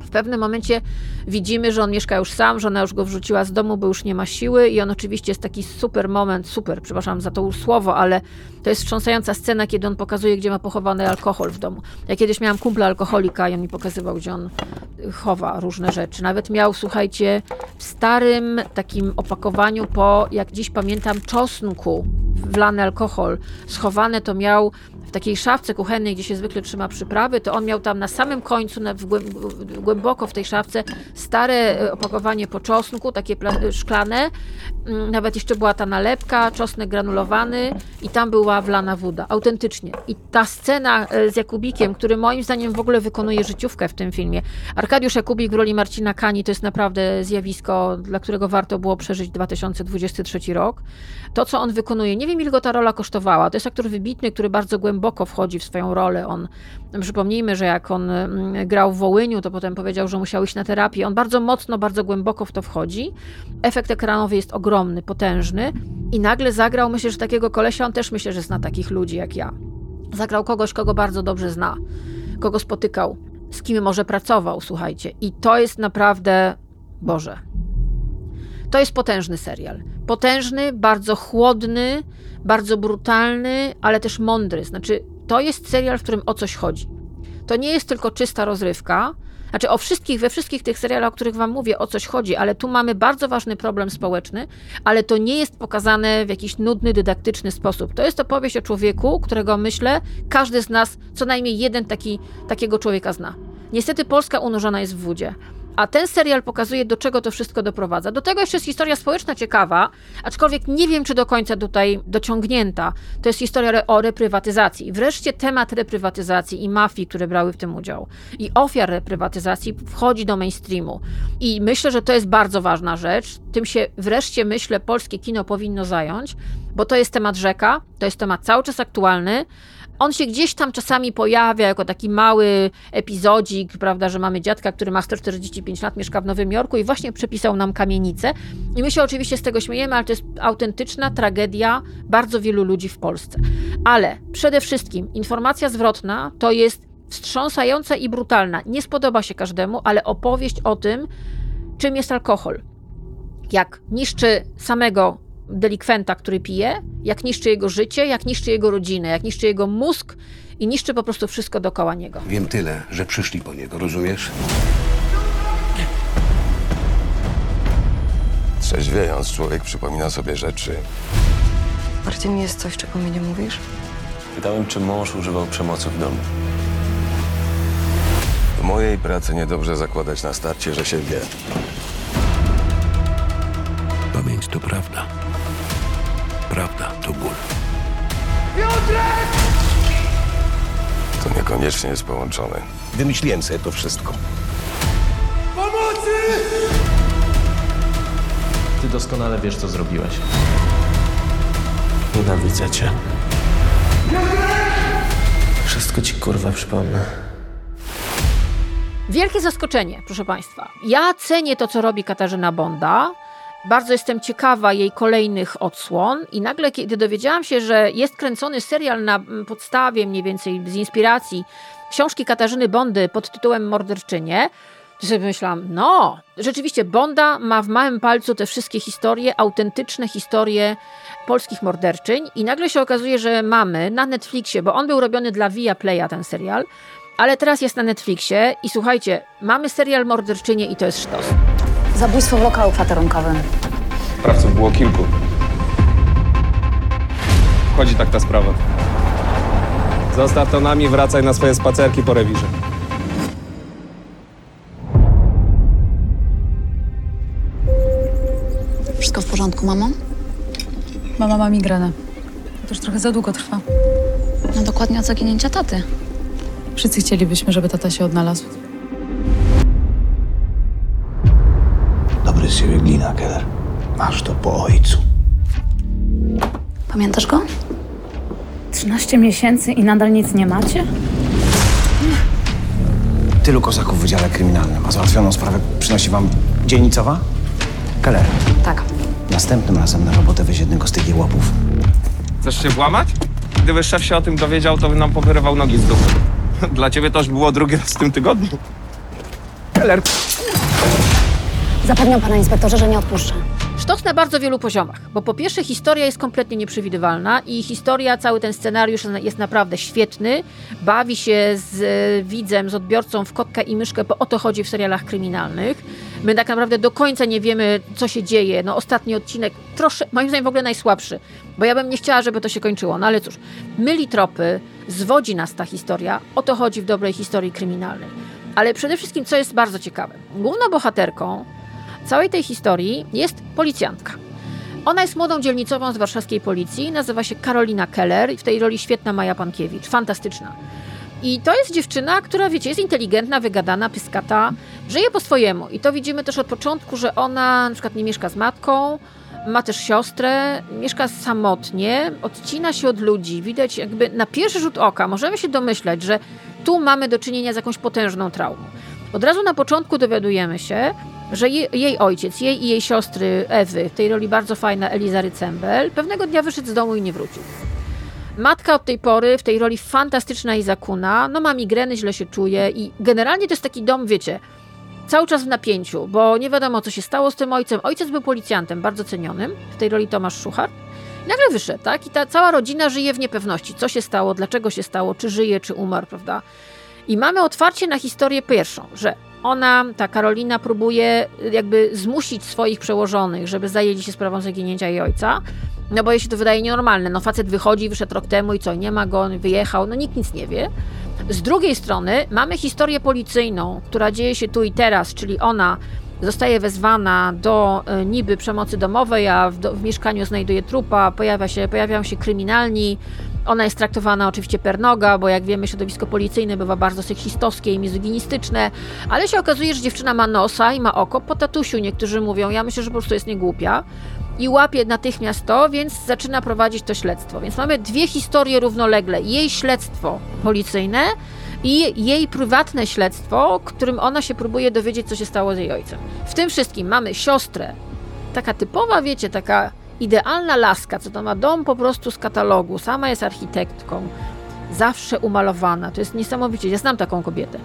W pewnym momencie widzimy, że on mieszka już sam, że ona już go wrzuciła z domu, bo już nie ma siły i on oczywiście jest taki super moment, super, przepraszam za to słowo, ale to jest wstrząsająca scena, kiedy on pokazuje, gdzie ma pochowany alkohol w domu. Ja kiedyś miałam kumpla alkoholika i on mi pokazywał, gdzie on chowa różne rzeczy. Nawet miał, słuchajcie, w starym takim opakowaniu po, jak dziś pamiętam, czosnku wlany alkohol. Schowane to miał w takiej szafce kuchennej, gdzie się zwykle trzyma przyprawy, to on miał tam na samym końcu, na, w głęb- głęboko w tej szafce, stare e, opakowanie po czosnku, takie pla- szklane. Mm, Nawet jeszcze była ta nalepka, czosnek granulowany i tam była wlana woda. Autentycznie. I ta scena e, z Jakubikiem, który moim zdaniem w ogóle wykonuje życiówkę w tym filmie. Arkadiusz Jakubik w roli Marcina Kani to jest naprawdę zjawisko, dla którego warto było przeżyć 2023 rok. To, co on wykonuje, nie wiem ile go ta rola kosztowała. To jest aktor wybitny, który bardzo głęboko wchodzi w swoją rolę. On, przypomnijmy, że jak on mm, grał w Wołyniu, to potem powiedział, że musiał iść na terapię. On bardzo mocno, bardzo głęboko w to wchodzi. Efekt ekranowy jest ogromny, potężny i nagle zagrał, myślę, że takiego kolesia, on też myślę, że zna takich ludzi jak ja. Zagrał kogoś, kogo bardzo dobrze zna, kogo spotykał, z kim może pracował, słuchajcie. I to jest naprawdę, Boże, to jest potężny serial. Potężny, bardzo chłodny, bardzo brutalny, ale też mądry. Znaczy, to jest serial, w którym o coś chodzi. To nie jest tylko czysta rozrywka. Znaczy, o wszystkich, we wszystkich tych serialach, o których Wam mówię, o coś chodzi, ale tu mamy bardzo ważny problem społeczny, ale to nie jest pokazane w jakiś nudny, dydaktyczny sposób. To jest opowieść o człowieku, którego myślę, każdy z nas co najmniej jeden taki, takiego człowieka zna. Niestety Polska unurzona jest w wódzie. A ten serial pokazuje, do czego to wszystko doprowadza. Do tego jeszcze jest historia społeczna ciekawa, aczkolwiek nie wiem, czy do końca tutaj dociągnięta. To jest historia o reprywatyzacji. Wreszcie temat reprywatyzacji i mafii, które brały w tym udział, i ofiar reprywatyzacji wchodzi do mainstreamu. I myślę, że to jest bardzo ważna rzecz. Tym się wreszcie, myślę, polskie kino powinno zająć, bo to jest temat rzeka, to jest temat cały czas aktualny. On się gdzieś tam czasami pojawia jako taki mały epizodzik, prawda, że mamy dziadka, który ma 145 lat, mieszka w Nowym Jorku i właśnie przepisał nam kamienicę. I my się oczywiście z tego śmiejemy, ale to jest autentyczna tragedia bardzo wielu ludzi w Polsce. Ale przede wszystkim informacja zwrotna to jest wstrząsająca i brutalna. Nie spodoba się każdemu, ale opowieść o tym, czym jest alkohol. Jak niszczy samego delikwenta, który pije, jak niszczy jego życie, jak niszczy jego rodzinę, jak niszczy jego mózg i niszczy po prostu wszystko dookoła niego. Wiem tyle, że przyszli po niego, rozumiesz? Trzeźwiejąc, człowiek przypomina sobie rzeczy, Marcin, jest coś, czego mi nie mówisz? Pytałem, czy mąż używał przemocy w domu. W mojej pracy niedobrze zakładać na starcie, że się wie. Pamięć to prawda. Prawda to ból. To niekoniecznie jest połączone. Wymyśliłem sobie to wszystko. Pomocy! Ty doskonale wiesz, co zrobiłeś. Nienawidzę cię. Wszystko ci kurwa przypomnę. Wielkie zaskoczenie, proszę Państwa. Ja cenię to, co robi Katarzyna Bonda. Bardzo jestem ciekawa jej kolejnych odsłon i nagle, kiedy dowiedziałam się, że jest kręcony serial na mm, podstawie mniej więcej z inspiracji książki Katarzyny Bondy pod tytułem Morderczynie, to sobie myślałam, no, rzeczywiście Bonda ma w małym palcu te wszystkie historie, autentyczne historie polskich morderczyń i nagle się okazuje, że mamy na Netflixie, bo on był robiony dla Via Playa ten serial, ale teraz jest na Netflixie i słuchajcie, mamy serial Morderczynie i to jest sztos. Zabójstwo w lokalu kwaterunkowym. Sprawców było kilku. Chodzi tak ta sprawa. Zostaw to nami, wracaj na swoje spacerki po rewirze. Wszystko w porządku, mamo? Mama ma migrenę. To już trochę za długo trwa. No dokładnie od zaginięcia taty. Wszyscy chcielibyśmy, żeby tata się odnalazł. Z ciebie glina, Keller. Masz to po ojcu. Pamiętasz go? 13 miesięcy i nadal nic nie macie? Tylu kozaków w Wydziale Kryminalnym, a załatwioną sprawę przynosi wam dzielnicowa? Keller, Tak. następnym razem na robotę weź jednego z tych jełopów. Chcesz się włamać? Gdyby szef się o tym dowiedział, to by nam powyrywał nogi z dupy. Dla ciebie to już było drugi raz w tym tygodniu. Keller! Zapewniam pana inspektorze, że nie odpuszczę. Sztos na bardzo wielu poziomach, bo po pierwsze historia jest kompletnie nieprzewidywalna i historia, cały ten scenariusz jest naprawdę świetny, bawi się z e, widzem, z odbiorcą w kotka i myszkę, bo o to chodzi w serialach kryminalnych. My tak naprawdę do końca nie wiemy, co się dzieje. No ostatni odcinek, trosze, moim zdaniem w ogóle najsłabszy, bo ja bym nie chciała, żeby to się kończyło, no ale cóż, myli tropy, zwodzi nas ta historia, o to chodzi w dobrej historii kryminalnej. Ale przede wszystkim, co jest bardzo ciekawe, główną bohaterką całej tej historii jest policjantka. Ona jest młodą dzielnicową z warszawskiej policji, nazywa się Karolina Keller i w tej roli świetna Maja Pankiewicz, fantastyczna. I to jest dziewczyna, która, wiecie, jest inteligentna, wygadana, pyskata, żyje po swojemu. I to widzimy też od początku, że ona na przykład nie mieszka z matką, ma też siostrę, mieszka samotnie, odcina się od ludzi. Widać jakby na pierwszy rzut oka możemy się domyślać, że tu mamy do czynienia z jakąś potężną traumą. Od razu na początku dowiadujemy się, że jej, jej ojciec, jej i jej siostry Ewy, w tej roli bardzo fajna Eliza Rycembel, pewnego dnia wyszedł z domu i nie wrócił. Matka od tej pory w tej roli fantastyczna i zakuna, no ma migreny, źle się czuje i generalnie to jest taki dom, wiecie, cały czas w napięciu, bo nie wiadomo co się stało z tym ojcem. Ojciec był policjantem, bardzo cenionym, w tej roli Tomasz Szuchar. I nagle wyszedł, tak? I ta cała rodzina żyje w niepewności. Co się stało, dlaczego się stało, czy żyje, czy umarł, prawda? I mamy otwarcie na historię pierwszą, że ona, ta Karolina, próbuje jakby zmusić swoich przełożonych, żeby zajęli się sprawą zaginięcia jej ojca. No bo jej się to wydaje nienormalne. No facet wychodzi, wyszedł rok temu i co, nie ma go, wyjechał, no nikt nic nie wie. Z drugiej strony mamy historię policyjną, która dzieje się tu i teraz, czyli ona zostaje wezwana do e, niby przemocy domowej, a w, do, w mieszkaniu znajduje trupa, pojawia się, pojawiają się kryminalni. Ona jest traktowana oczywiście per noga, bo jak wiemy, środowisko policyjne bywa bardzo seksistowskie i mizoginistyczne, ale się okazuje, że dziewczyna ma nosa i ma oko po tatusiu. Niektórzy mówią, ja myślę, że po prostu jest niegłupia i łapie natychmiast to, więc zaczyna prowadzić to śledztwo. Więc mamy dwie historie równolegle. Jej śledztwo policyjne i jej prywatne śledztwo, którym ona się próbuje dowiedzieć, co się stało z jej ojcem. W tym wszystkim mamy siostrę, taka typowa, wiecie, taka idealna laska, co to ma dom po prostu z katalogu, sama jest architektką, zawsze umalowana, to jest niesamowicie, ja znam taką kobietę.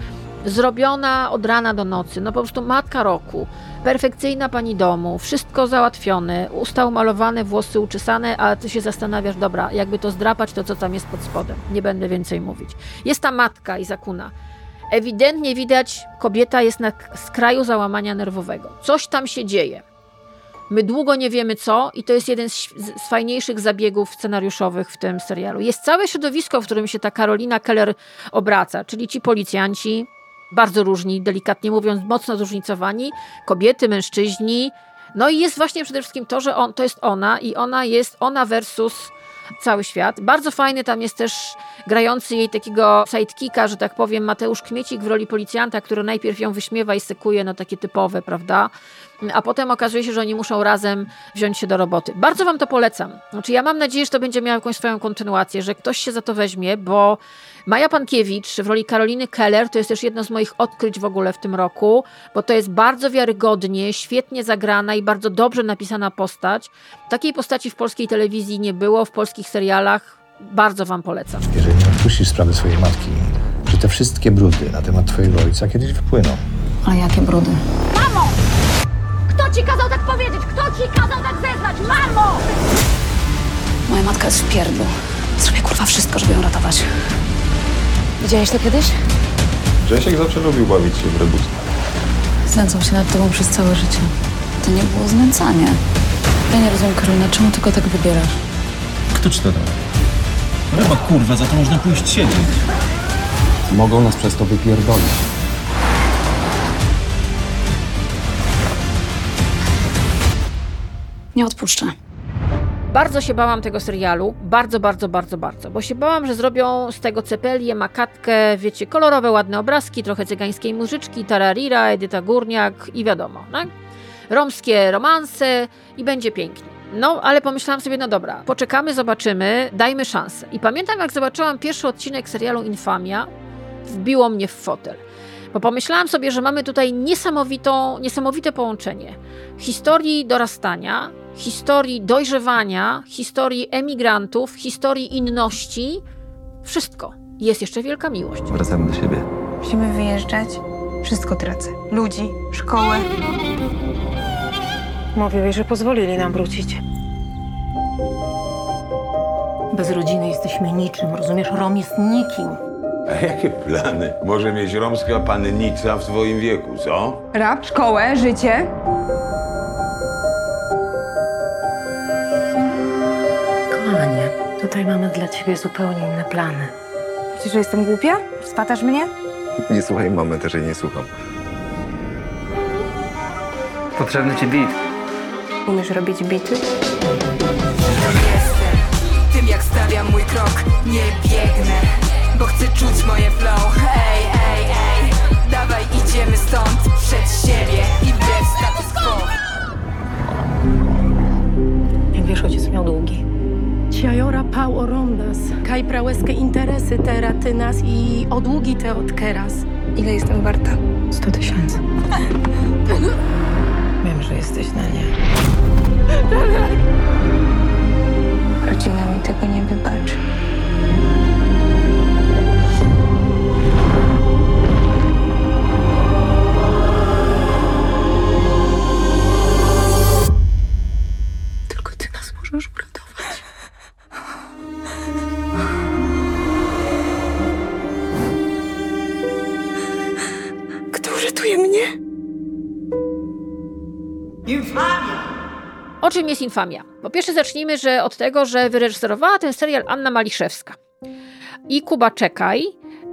Zrobiona od rana do nocy, no po prostu matka roku, perfekcyjna pani domu, wszystko załatwione, usta umalowane, włosy uczesane, a ty się zastanawiasz, dobra, jakby to zdrapać, to co tam jest pod spodem. Nie będę więcej mówić. Jest ta matka i zakuna. Ewidentnie widać, kobieta jest na skraju załamania nerwowego. Coś tam się dzieje. My długo nie wiemy co i to jest jeden z, z fajniejszych zabiegów scenariuszowych w tym serialu. Jest całe środowisko, w którym się ta Karolina Keller obraca, czyli ci policjanci, bardzo różni, delikatnie mówiąc, mocno zróżnicowani, kobiety, mężczyźni. No i jest właśnie przede wszystkim to, że on, to jest ona i ona jest ona versus cały świat. Bardzo fajny tam jest też grający jej takiego sidekicka, że tak powiem, Mateusz Kmiecik w roli policjanta, który najpierw ją wyśmiewa i sekuje, no takie typowe, prawda? A potem okazuje się, że oni muszą razem wziąć się do roboty. Bardzo wam to polecam. Znaczy ja mam nadzieję, że to będzie miało jakąś swoją kontynuację, że ktoś się za to weźmie, bo Maja Pankiewicz w roli Karoliny Keller to jest też jedno z moich odkryć w ogóle w tym roku, bo to jest bardzo wiarygodnie, świetnie zagrana i bardzo dobrze napisana postać. Takiej postaci w polskiej telewizji nie było, w polskich serialach. Bardzo wam polecam. Jeżeli nie odpuścisz sprawy swojej matki, że te wszystkie brudy na temat twojego ojca kiedyś wypłyną. A jakie brudy? Mamo! Kto ci kazał tak powiedzieć? Kto ci kazał tak zeznać? Mamo! Moja matka jest w pierdlu. Zrobię kurwa wszystko, żeby ją ratować. Widziałeś to kiedyś? Grzesiek zawsze lubił bawić się w rebusy. Znęcał się nad tobą przez całe życie. To nie było znęcanie. Ja nie rozumiem, Karolina, czemu tylko tak wybierasz? Kto ci to dał? Ryba, kurwa, za to można pójść siedzieć. Mogą nas przez to wypierdolić. Nie odpuszczę. Bardzo się bałam tego serialu, bardzo, bardzo, bardzo, bardzo, bo się bałam, że zrobią z tego cepelię, makatkę, wiecie, kolorowe, ładne obrazki, trochę cygańskiej muzyczki, tararira, Edyta Górniak i wiadomo, tak? Romskie romanse i będzie pięknie. No, ale pomyślałam sobie, no dobra, poczekamy, zobaczymy, dajmy szansę. I pamiętam, jak zobaczyłam pierwszy odcinek serialu Infamia, wbiło mnie w fotel. Bo pomyślałam sobie, że mamy tutaj niesamowitą, niesamowite połączenie historii dorastania, historii dojrzewania, historii emigrantów, historii inności. Wszystko. Jest jeszcze wielka miłość. Wracamy do siebie. Musimy wyjeżdżać. Wszystko tracę. Ludzi, szkołę. Mówiłeś, że pozwolili nam wrócić. Bez rodziny jesteśmy niczym, rozumiesz? Rom jest nikim. A jakie plany może mieć romska pannica w swoim wieku, co? Rap, szkołę, życie. Tutaj mamy dla ciebie zupełnie inne plany. Myślisz, że jestem głupia? Spatasz mnie? Nie słuchaj mamy, też jej nie słucham. Potrzebny ci beat. Umiesz robić bity? Tym jak stawiam mój krok, nie biegnę Bo chcę czuć moje flow Ej, ej, ej Dawaj idziemy stąd przed siebie I wbrew status quo Jak wiesz, ojciec miał długi. Ciajora pał orondas, kaj prałeskie interesy tera ty nas i o długi te od keras. Ile jestem warta? 100 tysięcy. Wiem, że jesteś na nie. Rodzina mi tego nie wybaczy. Tylko ty nas możesz O czym jest Infamia? Po pierwsze zacznijmy że od tego, że wyreżyserowała ten serial Anna Maliszewska. I Kuba Czekaj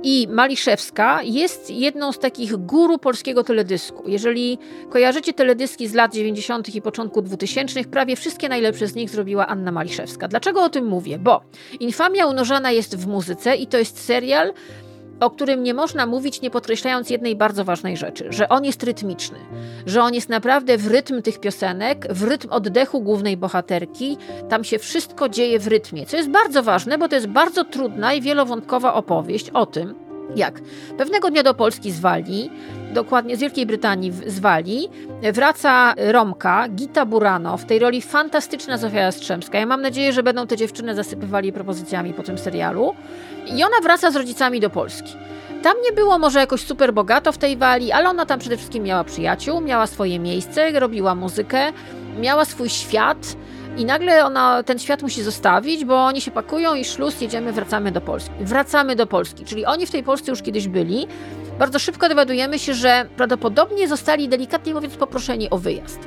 i Maliszewska jest jedną z takich guru polskiego teledysku. Jeżeli kojarzycie teledyski z lat 90. i początku 2000, prawie wszystkie najlepsze z nich zrobiła Anna Maliszewska. Dlaczego o tym mówię? Bo Infamia unożana jest w muzyce i to jest serial, o którym nie można mówić, nie podkreślając jednej bardzo ważnej rzeczy, że on jest rytmiczny, że on jest naprawdę w rytm tych piosenek, w rytm oddechu głównej bohaterki, tam się wszystko dzieje w rytmie, co jest bardzo ważne, bo to jest bardzo trudna i wielowątkowa opowieść o tym, jak pewnego dnia do Polski z Walii, dokładnie z Wielkiej Brytanii z Walii, wraca Romka, Gita Burano, w tej roli fantastyczna Zofia Jastrzębska. Ja mam nadzieję, że będą te dziewczyny zasypywali propozycjami po tym serialu. I ona wraca z rodzicami do Polski. Tam nie było może jakoś super bogato w tej Walii, ale ona tam przede wszystkim miała przyjaciół, miała swoje miejsce, robiła muzykę, miała swój świat i nagle ona ten świat musi zostawić, bo oni się pakują i szluz, jedziemy, wracamy do Polski. Wracamy do Polski, czyli oni w tej Polsce już kiedyś byli. Bardzo szybko dowiadujemy się, że prawdopodobnie zostali delikatnie mówiąc poproszeni o wyjazd.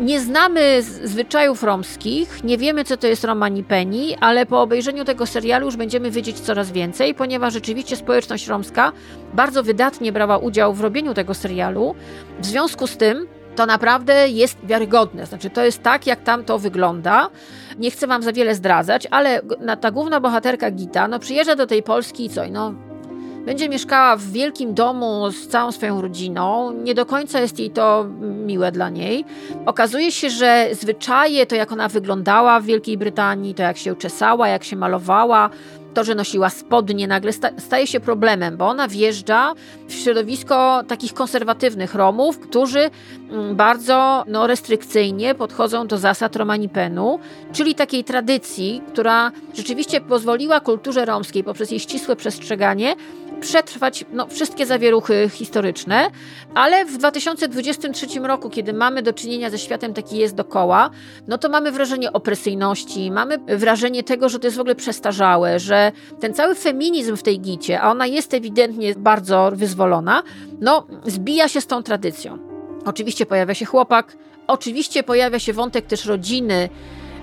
Nie znamy zwyczajów romskich, nie wiemy, co to jest Romani Penny, ale po obejrzeniu tego serialu już będziemy wiedzieć coraz więcej, ponieważ rzeczywiście społeczność romska bardzo wydatnie brała udział w robieniu tego serialu. W związku z tym to naprawdę jest wiarygodne. Znaczy, to jest tak, jak tam to wygląda. Nie chcę wam za wiele zdradzać, ale ta główna bohaterka Gita, no przyjeżdża do tej Polski i co? No, będzie mieszkała w wielkim domu z całą swoją rodziną. Nie do końca jest jej to miłe dla niej. Okazuje się, że zwyczaje, to jak ona wyglądała w Wielkiej Brytanii, to jak się czesała, jak się malowała, to, że nosiła spodnie, nagle sta staje się problemem, bo ona wjeżdża w środowisko takich konserwatywnych Romów, którzy mm, bardzo no, restrykcyjnie podchodzą do zasad Romanipenu, czyli takiej tradycji, która rzeczywiście pozwoliła kulturze romskiej poprzez jej ścisłe przestrzeganie przetrwać no, wszystkie zawieruchy historyczne, ale w 2023 roku, kiedy mamy do czynienia ze światem taki jest dokoła, no to mamy wrażenie opresyjności, mamy wrażenie tego, że to jest w ogóle przestarzałe, że ten cały feminizm w tej gicie, a ona jest ewidentnie bardzo wyzwolona, no zbija się z tą tradycją. Oczywiście pojawia się chłopak, oczywiście pojawia się wątek też rodziny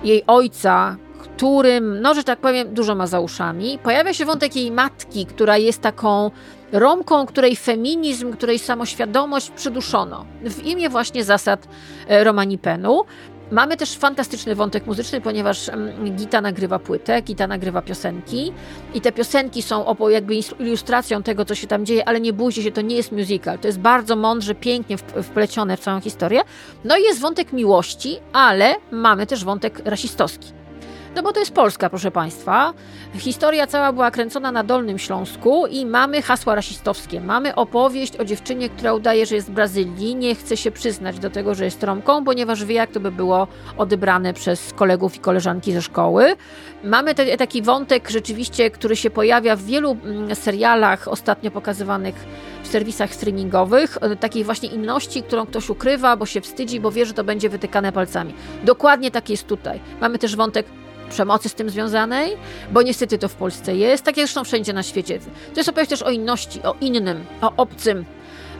jej ojca, którym, no że tak powiem, dużo ma za uszami. Pojawia się wątek jej matki, która jest taką Romką, której feminizm, której samoświadomość przyduszono w imię właśnie zasad e, Romanipenu. Mamy też fantastyczny wątek muzyczny, ponieważ mm, Gita nagrywa płytę, Gita nagrywa piosenki i te piosenki są jakby ilustracją tego, co się tam dzieje, ale nie bójcie się, to nie jest musical. To jest bardzo mądrze, pięknie wp- wplecione w całą historię. No i jest wątek miłości, ale mamy też wątek rasistowski. No bo to jest Polska, proszę Państwa. Historia cała była kręcona na Dolnym Śląsku i mamy hasła rasistowskie. Mamy opowieść o dziewczynie, która udaje, że jest z Brazylii, nie chce się przyznać do tego, że jest Romką, ponieważ wie, jak to by było odebrane przez kolegów i koleżanki ze szkoły. Mamy te, taki wątek rzeczywiście, który się pojawia w wielu mm, serialach ostatnio pokazywanych w serwisach streamingowych, e, takiej właśnie inności, którą ktoś ukrywa, bo się wstydzi, bo wie, że to będzie wytykane palcami. Dokładnie tak jest tutaj. Mamy też wątek przemocy z tym związanej, bo niestety to w Polsce jest, tak zresztą wszędzie na świecie. To jest opowieść też o inności, o innym, o obcym.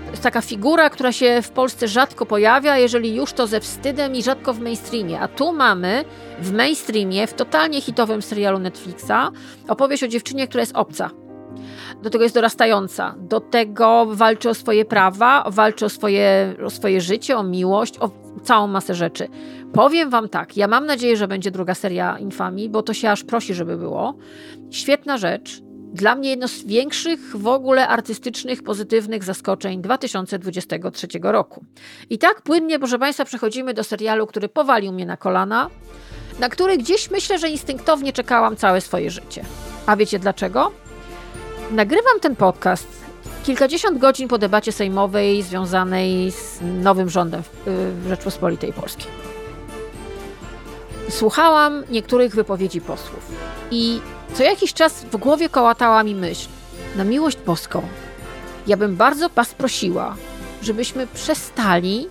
To jest taka figura, która się w Polsce rzadko pojawia, jeżeli już to ze wstydem i rzadko w mainstreamie. A tu mamy w mainstreamie, w totalnie hitowym serialu Netflixa, opowieść o dziewczynie, która jest obca. Do tego jest dorastająca, do tego walczy o swoje prawa, walczy o swoje, o swoje życie, o miłość, o całą masę rzeczy. Powiem Wam tak, ja mam nadzieję, że będzie druga seria Infamii, bo to się aż prosi, żeby było. Świetna rzecz. Dla mnie jedno z większych w ogóle artystycznych, pozytywnych zaskoczeń 2023 roku. I tak płynnie, proszę Państwa, przechodzimy do serialu, który powalił mnie na kolana, na który gdzieś myślę, że instynktownie czekałam całe swoje życie. A wiecie dlaczego? Nagrywam ten podcast kilkadziesiąt godzin po debacie sejmowej związanej z nowym rządem w, w Rzeczpospolitej Polskiej. Słuchałam niektórych wypowiedzi posłów i co jakiś czas w głowie kołatała mi myśl, na miłość boską, ja bym bardzo Was prosiła, żebyśmy przestali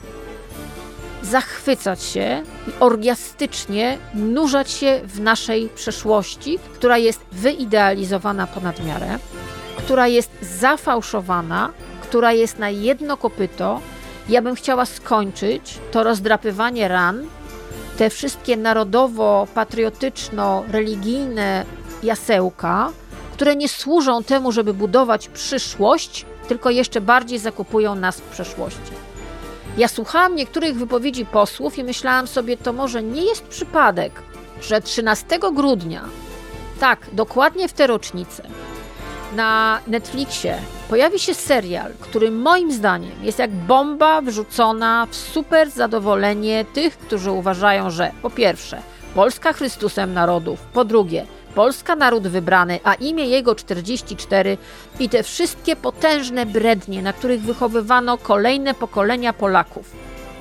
zachwycać się i orgiastycznie nurzać się w naszej przeszłości, która jest wyidealizowana ponad miarę, która jest zafałszowana, która jest na jedno kopyto. Ja bym chciała skończyć to rozdrapywanie ran, te wszystkie narodowo-patriotyczno-religijne jasełka, które nie służą temu, żeby budować przyszłość, tylko jeszcze bardziej zakupują nas w przeszłości. Ja słuchałam niektórych wypowiedzi posłów i myślałam sobie, to może nie jest przypadek, że 13 grudnia, tak, dokładnie w tę rocznicę, na Netflixie pojawi się serial, który moim zdaniem jest jak bomba wrzucona w super zadowolenie tych, którzy uważają, że po pierwsze, Polska Chrystusem narodów, po drugie, Polska naród wybrany, a imię jego 44 i te wszystkie potężne brednie, na których wychowywano kolejne pokolenia Polaków.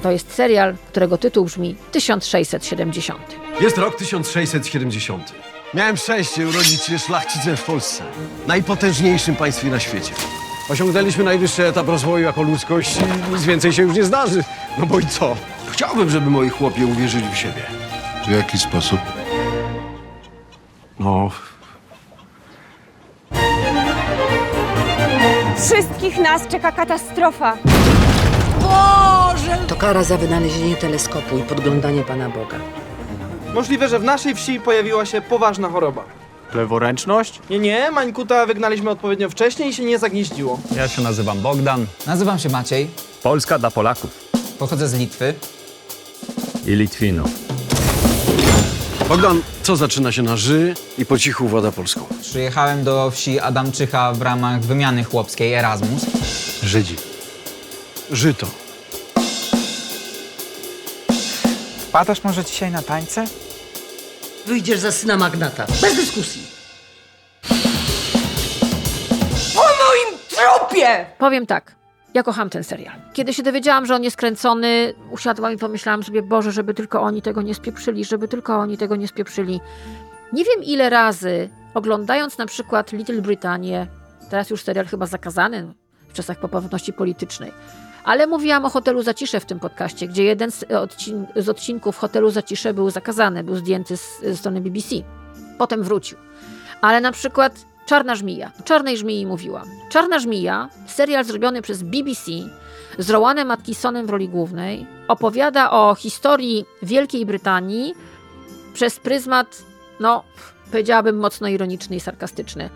To jest serial, którego tytuł brzmi 1670. Jest rok 1670. Miałem szczęście urodzić się szlachcicem w Polsce, najpotężniejszym państwie na świecie. Osiągnęliśmy najwyższy etap rozwoju jako ludzkość i nic więcej się już nie zdarzy. No bo i co? Chciałbym, żeby moi chłopie uwierzyli w siebie. W jaki sposób? No, Wszystkich nas czeka katastrofa. Boże! To kara za wynalezienie teleskopu i podglądanie Pana Boga. Możliwe, że w naszej wsi pojawiła się poważna choroba. Leworęczność? Nie, nie, Mańkuta wygnaliśmy odpowiednio wcześniej i się nie zagnieździło. Ja się nazywam Bogdan. Nazywam się Maciej. Polska dla Polaków. Pochodzę z Litwy. I Litwinów. Bogdan, co zaczyna się na ży i po cichu włada Polską? Przyjechałem do wsi Adamczycha w ramach wymiany chłopskiej Erasmus. Żydzi. Żyto. Wpadasz może dzisiaj na tańce? Wyjdziesz za syna magnata. Bez dyskusji. Po moim trupie! Powiem tak. Ja kocham ten serial. Kiedy się dowiedziałam, że on jest kręcony, usiadłam i pomyślałam sobie, Boże, żeby tylko oni tego nie spieprzyli, żeby tylko oni tego nie spieprzyli. Nie wiem ile razy, oglądając na przykład Little Britanię, teraz już serial chyba zakazany w czasach poprawności politycznej, ale mówiłam o Hotelu Zacisze w tym podcaście, gdzie jeden z, odcin z odcinków Hotelu Zacisze był zakazany, był zdjęty z, ze strony BBC. Potem wrócił. Ale na przykład Czarna Żmija. O Czarnej Żmii mówiłam. Czarna Żmija, serial zrobiony przez BBC z Rowanem Atkinsonem w roli głównej, opowiada o historii Wielkiej Brytanii przez pryzmat, no, powiedziałabym mocno ironiczny i sarkastyczny.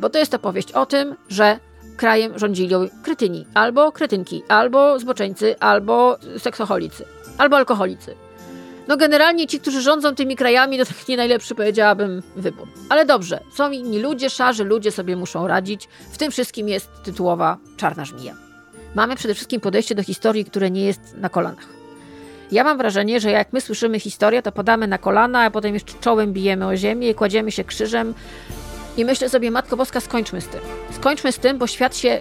Bo to jest opowieść o tym, że krajem rządzili krytyni, albo kretynki, albo zboczeńcy, albo seksoholicy, albo alkoholicy. No generalnie ci, którzy rządzą tymi krajami, to tak nie najlepszy powiedziałabym wybór. Ale dobrze, są inni ludzie, szarzy ludzie sobie muszą radzić. W tym wszystkim jest tytułowa czarna żmija. Mamy przede wszystkim podejście do historii, które nie jest na kolanach. Ja mam wrażenie, że jak my słyszymy historię, to podamy na kolana, a potem jeszcze czołem bijemy o ziemię i kładziemy się krzyżem. I myślę sobie, Matko Boska, skończmy z tym. Skończmy z tym, bo świat się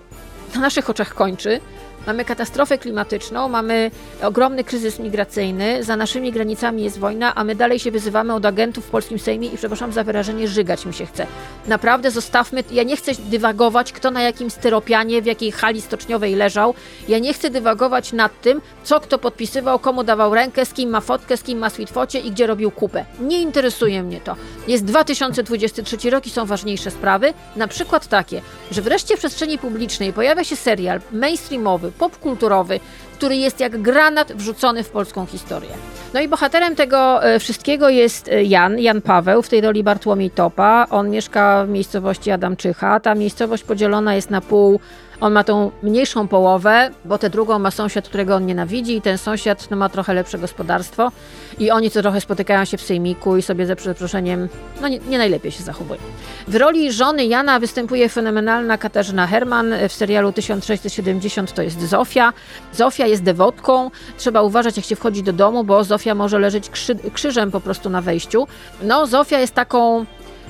na naszych oczach kończy. Mamy katastrofę klimatyczną, mamy ogromny kryzys migracyjny, za naszymi granicami jest wojna, a my dalej się wyzywamy od agentów w polskim Sejmie i przepraszam za wyrażenie, żygać mi się chce. Naprawdę zostawmy, ja nie chcę dywagować, kto na jakim styropianie, w jakiej hali stoczniowej leżał. Ja nie chcę dywagować nad tym, co kto podpisywał, komu dawał rękę, z kim ma fotkę, z kim ma sweetfocie i gdzie robił kupę. Nie interesuje mnie to. Jest 2023 rok i są ważniejsze sprawy, na przykład takie, że wreszcie w przestrzeni publicznej pojawia się serial mainstreamowy, popkulturowy, który jest jak granat wrzucony w polską historię. No i bohaterem tego e, wszystkiego jest e, Jan, Jan Paweł, w tej roli Bartłomiej Topa. On mieszka w miejscowości Adamczycha. Ta miejscowość podzielona jest na pół. On ma tą mniejszą połowę, bo tę drugą ma sąsiad, którego on nienawidzi i ten sąsiad no, ma trochę lepsze gospodarstwo i oni co trochę spotykają się w sejmiku i sobie ze przeproszeniem, no nie, nie najlepiej się zachowują. W roli żony Jana występuje fenomenalna Katarzyna Herman w serialu 1670 to jest Zofia. Zofia jest dewotką, trzeba uważać jak się wchodzi do domu, bo Zofia może leżeć krzy, krzyżem po prostu na wejściu. No Zofia jest taką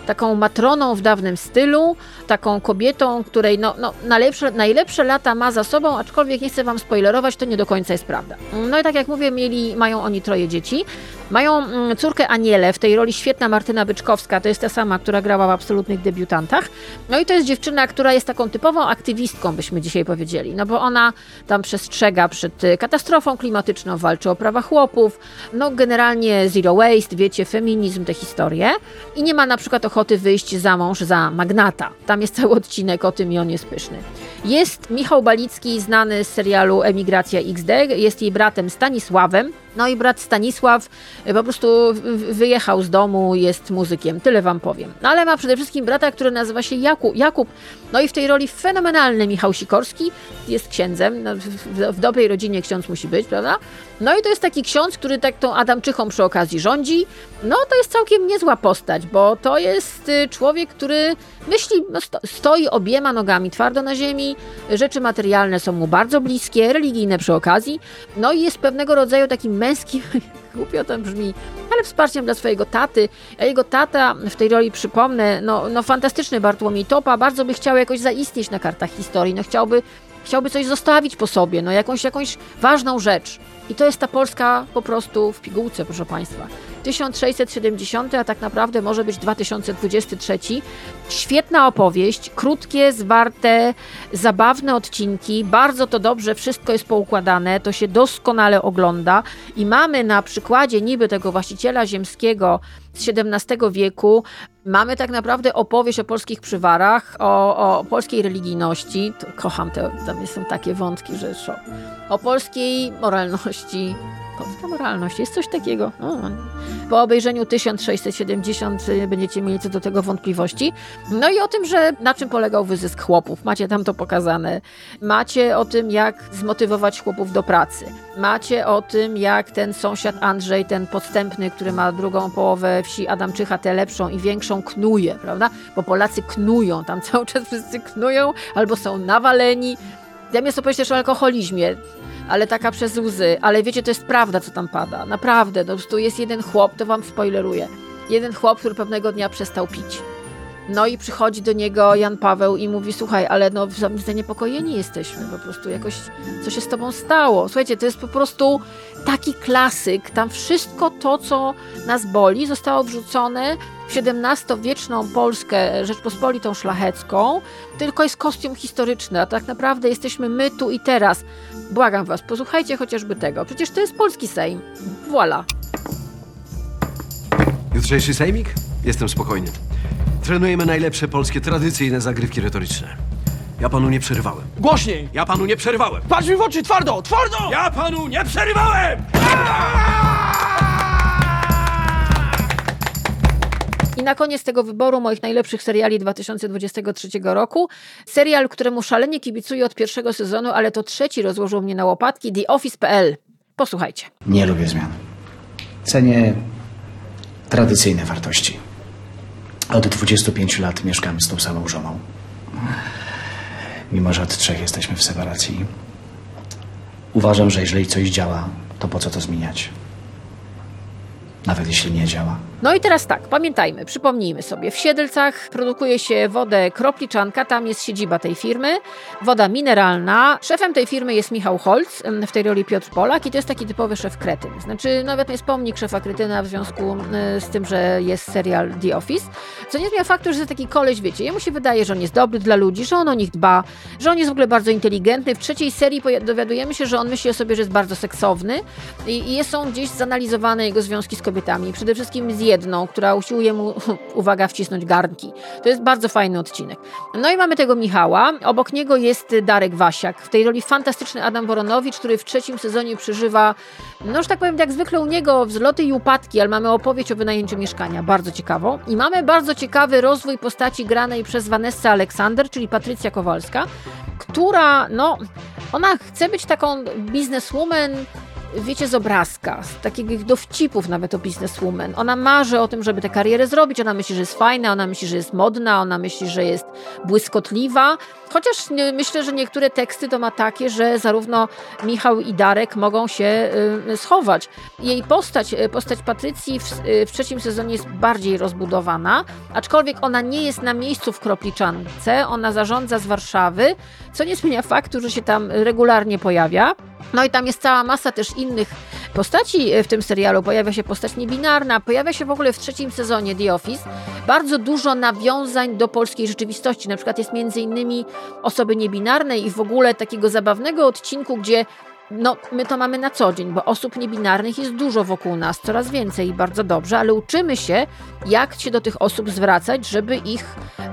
taką matroną w dawnym stylu, taką kobietą, której no, no, najlepsze, najlepsze lata ma za sobą, aczkolwiek nie chcę wam spoilerować, to nie do końca jest prawda. No i tak jak mówię, mieli, mają oni troje dzieci. Mają mm, córkę Anielę, w tej roli świetna Martyna Byczkowska, to jest ta sama, która grała w absolutnych debiutantach. No i to jest dziewczyna, która jest taką typową aktywistką, byśmy dzisiaj powiedzieli, no bo ona tam przestrzega przed y, katastrofą klimatyczną, walczy o prawa chłopów, no generalnie zero waste, wiecie, feminizm, te historie i nie ma na przykład ochoty wyjść za mąż za magnata. Tam jest cały odcinek o tym i on jest pyszny. Jest Michał Balicki, znany z serialu Emigracja XD, jest jej bratem Stanisławem. No i brat Stanisław y, po prostu wyjechał z domu, jest muzykiem, tyle wam powiem. No ale ma przede wszystkim brata, który nazywa się Jakub. Jakub. No i w tej roli fenomenalny Michał Sikorski jest księdzem. No, w, w, dobrej rodzinie ksiądz musi być, prawda? No i to jest taki ksiądz, który tak tą Adamczychą przy okazji rządzi. No to jest całkiem niezła postać, bo to jest y, człowiek, który myśli, no, sto, stoi obiema nogami twardo na ziemi, rzeczy materialne są mu bardzo bliskie, religijne przy okazji. No i jest pewnego rodzaju takim męskim, głupio to brzmi, ale wsparciem dla swojego taty. A jego tata w tej roli, przypomnę, no, no fantastyczny Bartłomiej Topa, bardzo by chciał jakoś zaistnieć na kartach historii, no chciałby, chciałby coś zostawić po sobie, no jakąś, jakąś ważną rzecz. I to jest ta Polska po prostu w pigułce, proszę Państwa. 1670, a tak naprawdę może być 2023. Świetna opowieść, krótkie, zwarte, zabawne odcinki, bardzo to dobrze, wszystko jest poukładane, to się doskonale ogląda. I mamy na przykładzie niby tego właściciela ziemskiego z XVII wieku, mamy tak naprawdę opowieść o polskich przywarach, o, o polskiej religijności, kocham te, tam są takie wątki, że szok, o polskiej moralności, polska moralność, jest coś takiego. Po obejrzeniu 1670 y, będziecie mieli co do tego wątpliwości. No i o tym, że na czym polegał wyzysk chłopów. Macie tam to pokazane. Macie o tym, jak zmotywować chłopów do pracy. Macie o tym, jak ten sąsiad Andrzej, ten podstępny, który ma drugą połowę wsi Adamczycha, tę lepszą i większą, knuje, prawda? Bo Polacy knują, tam cały czas wszyscy knują albo są nawaleni. Tam jest opowieść też o alkoholizmie ale taka przez łzy. Ale wiecie, to jest prawda, co tam pada. Naprawdę, no, prostu jest jeden chłop, to wam spoileruję. Jeden chłop, który pewnego dnia przestał pić. No i przychodzi do niego Jan Paweł i mówi, słuchaj, ale no zaniepokojeni jesteśmy, po prostu jakoś, co się z tobą stało. Słuchajcie, to jest po prostu taki klasyk, tam wszystko to, co nas boli, zostało wrzucone w XVII-wieczną Polskę Rzeczpospolitą Szlachecką, tylko jest kostium historyczny, a tak naprawdę jesteśmy my tu i teraz. Błagam was, posłuchajcie chociażby tego. Przecież to jest polski Sejm. Voila. Jutrzejszy sejmik? Jestem spokojny. Trenujemy najlepsze polskie tradycyjne zagrywki retoryczne. Ja panu nie przerywałem. Głośniej! Ja panu nie przerywałem. Patrz mi w oczy, twardo, twardo! Ja panu nie przerywałem! I na koniec tego wyboru moich najlepszych seriali 2023 roku, serial, któremu szalenie kibicuję od pierwszego sezonu, ale to trzeci rozłożył mnie na łopatki, The Office.pl. Posłuchajcie. Nie lubię zmian. Cenię tradycyjne wartości. Od 25 lat mieszkam z tą samą żoną. Mimo, że od trzech jesteśmy w separacji. Uważam, że jeżeli coś działa, to po co to zmieniać? Nawet jeśli nie działa. No i teraz tak, pamiętajmy, przypomnijmy sobie, w Siedlcach produkuje się wodę kropliczanka, tam jest siedziba tej firmy, woda mineralna. Szefem tej firmy jest Michał Holc, w tej roli Piotr Polak i to jest taki typowy szef kretyn. Znaczy nawet jest pomnik szefa kretyna w związku z tym, że jest serial The Office, co nie zmienia faktu, że jest taki koleś, wiecie, jemu się wydaje, że on jest dobry dla ludzi, że on o nich dba, że on jest w ogóle bardzo inteligentny. W trzeciej serii dowiadujemy się, że on myśli o sobie, że jest bardzo seksowny i, i są gdzieś zanalizowane jego związki z kobietami, przede wszystkim z jedną, która usiłuje mu, uwaga, wcisnąć garnki. To jest bardzo fajny odcinek. No i mamy tego Michała. Obok niego jest Darek Wasiak. W tej roli fantastyczny Adam Woronowicz, który w trzecim sezonie przeżywa, no że tak powiem, jak zwykle u niego wzloty i upadki, ale mamy opowieść o wynajęciu mieszkania. Bardzo ciekawą. I mamy bardzo ciekawy rozwój postaci granej przez Vanessa Aleksander, czyli Patrycja Kowalska, która, no, ona chce być taką bizneswoman, wiecie, z obrazka, z takich dowcipów nawet o bizneswoman. Ona marzy o tym, żeby tę karierę zrobić, ona myśli, że jest fajna, ona myśli, że jest modna, ona myśli, że jest błyskotliwa, chociaż myślę, że niektóre teksty to ma takie, że zarówno Michał i Darek mogą się y, schować. Jej postać, y, postać Patrycji w, y, w trzecim sezonie jest bardziej rozbudowana, aczkolwiek ona nie jest na miejscu w Kropliczance, ona zarządza z Warszawy, co nie zmienia faktu, że się tam regularnie pojawia. No i tam jest cała masa też innych postaci w tym serialu. Pojawia się postać niebinarna, pojawia się w ogóle w trzecim sezonie The Office bardzo dużo nawiązań do polskiej rzeczywistości. Na przykład jest między innymi osoby niebinarne i w ogóle takiego zabawnego odcinku, gdzie no, my to mamy na co dzień, bo osób niebinarnych jest dużo wokół nas, coraz więcej i bardzo dobrze, ale uczymy się, jak się do tych osób zwracać, żeby ich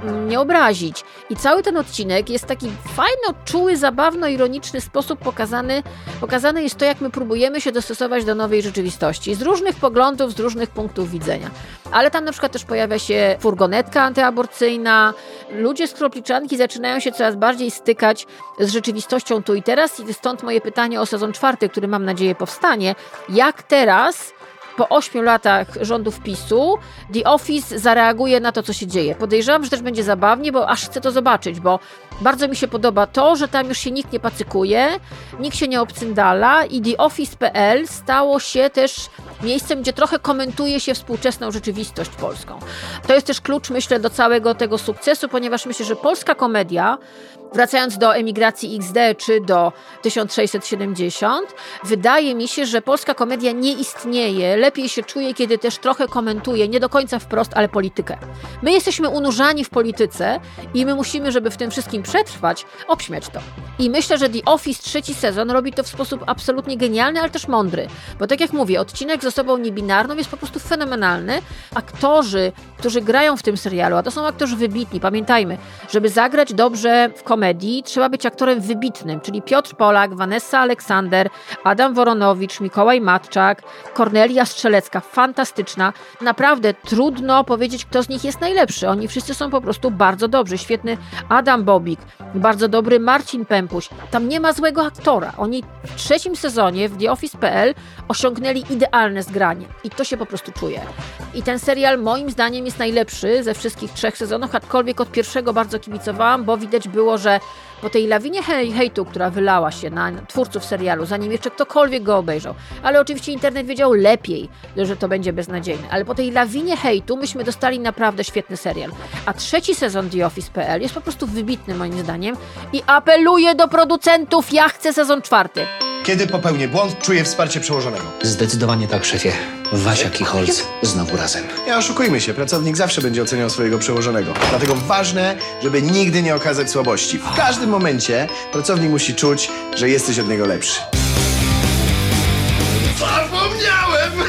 mm, nie obrazić. I cały ten odcinek jest taki fajno, czuły, zabawno-ironiczny sposób pokazany. Pokazane jest to, jak my próbujemy się dostosować do nowej rzeczywistości, z różnych poglądów, z różnych punktów widzenia. Ale tam na przykład też pojawia się furgonetka antyaborcyjna, ludzie z kropliczanki zaczynają się coraz bardziej stykać z rzeczywistością tu i teraz i stąd moje pytanie o sezon czwarty, który mam nadzieję powstanie. Jak teraz po ośmiu latach rządów PiSu The Office zareaguje na to, co się dzieje. Podejrzewam, że też będzie zabawnie, bo aż chcę to zobaczyć, bo bardzo mi się podoba to, że tam już się nikt nie pacykuje, nikt się nie obcyndala i The Office.pl stało się też miejscem, gdzie trochę komentuje się współczesną rzeczywistość polską. To jest też klucz, myślę, do całego tego sukcesu, ponieważ myślę, że polska komedia Wracając do emigracji XD czy do 1670, wydaje mi się, że polska komedia nie istnieje. Lepiej się czuje, kiedy też trochę komentuje, nie do końca wprost, ale politykę. My jesteśmy unurzani w polityce i my musimy, żeby w tym wszystkim przetrwać, obśmiać to. I myślę, że The Office trzeci sezon robi to w sposób absolutnie genialny, ale też mądry. Bo tak jak mówię, odcinek z osobą niebinarną jest po prostu fenomenalny. Aktorzy, którzy grają w tym serialu, a to są aktorzy wybitni, pamiętajmy, żeby zagrać dobrze w komedii, trzeba być aktorem wybitnym, czyli Piotr Polak, Vanessa Aleksander, Adam Woronowicz, Mikołaj Matczak, Kornelia Strzelecka, fantastyczna. Naprawdę trudno powiedzieć, kto z nich jest najlepszy. Oni wszyscy są po prostu bardzo dobrzy. Świetny Adam Bobik, bardzo dobry Marcin Pępuś. Tam nie ma złego aktora. Oni w trzecim sezonie w The Office.pl osiągnęli idealne zgranie i to się po prostu czuje. I ten serial moim zdaniem jest najlepszy ze wszystkich trzech sezonów, aczkolwiek od pierwszego bardzo kibicowałam, bo widać było, że Yeah. Po tej lawinie hej, hejtu, która wylała się na twórców serialu, zanim jeszcze ktokolwiek go obejrzał, ale oczywiście internet wiedział lepiej, że to będzie beznadziejne, ale po tej lawinie hejtu myśmy dostali naprawdę świetny serial. A trzeci sezon The Office.pl jest po prostu wybitny moim zdaniem i apeluję do producentów, ja chcę sezon czwarty. Kiedy popełnię błąd, czuję wsparcie przełożonego. Zdecydowanie tak, szefie. Wasiak i Holz znowu razem. Nie oszukujmy się, pracownik zawsze będzie oceniał swojego przełożonego. Dlatego ważne, żeby nigdy nie okazać słabości. W każdym momencie pracownik musi czuć, że jesteś od niego lepszy. Zapomniałem!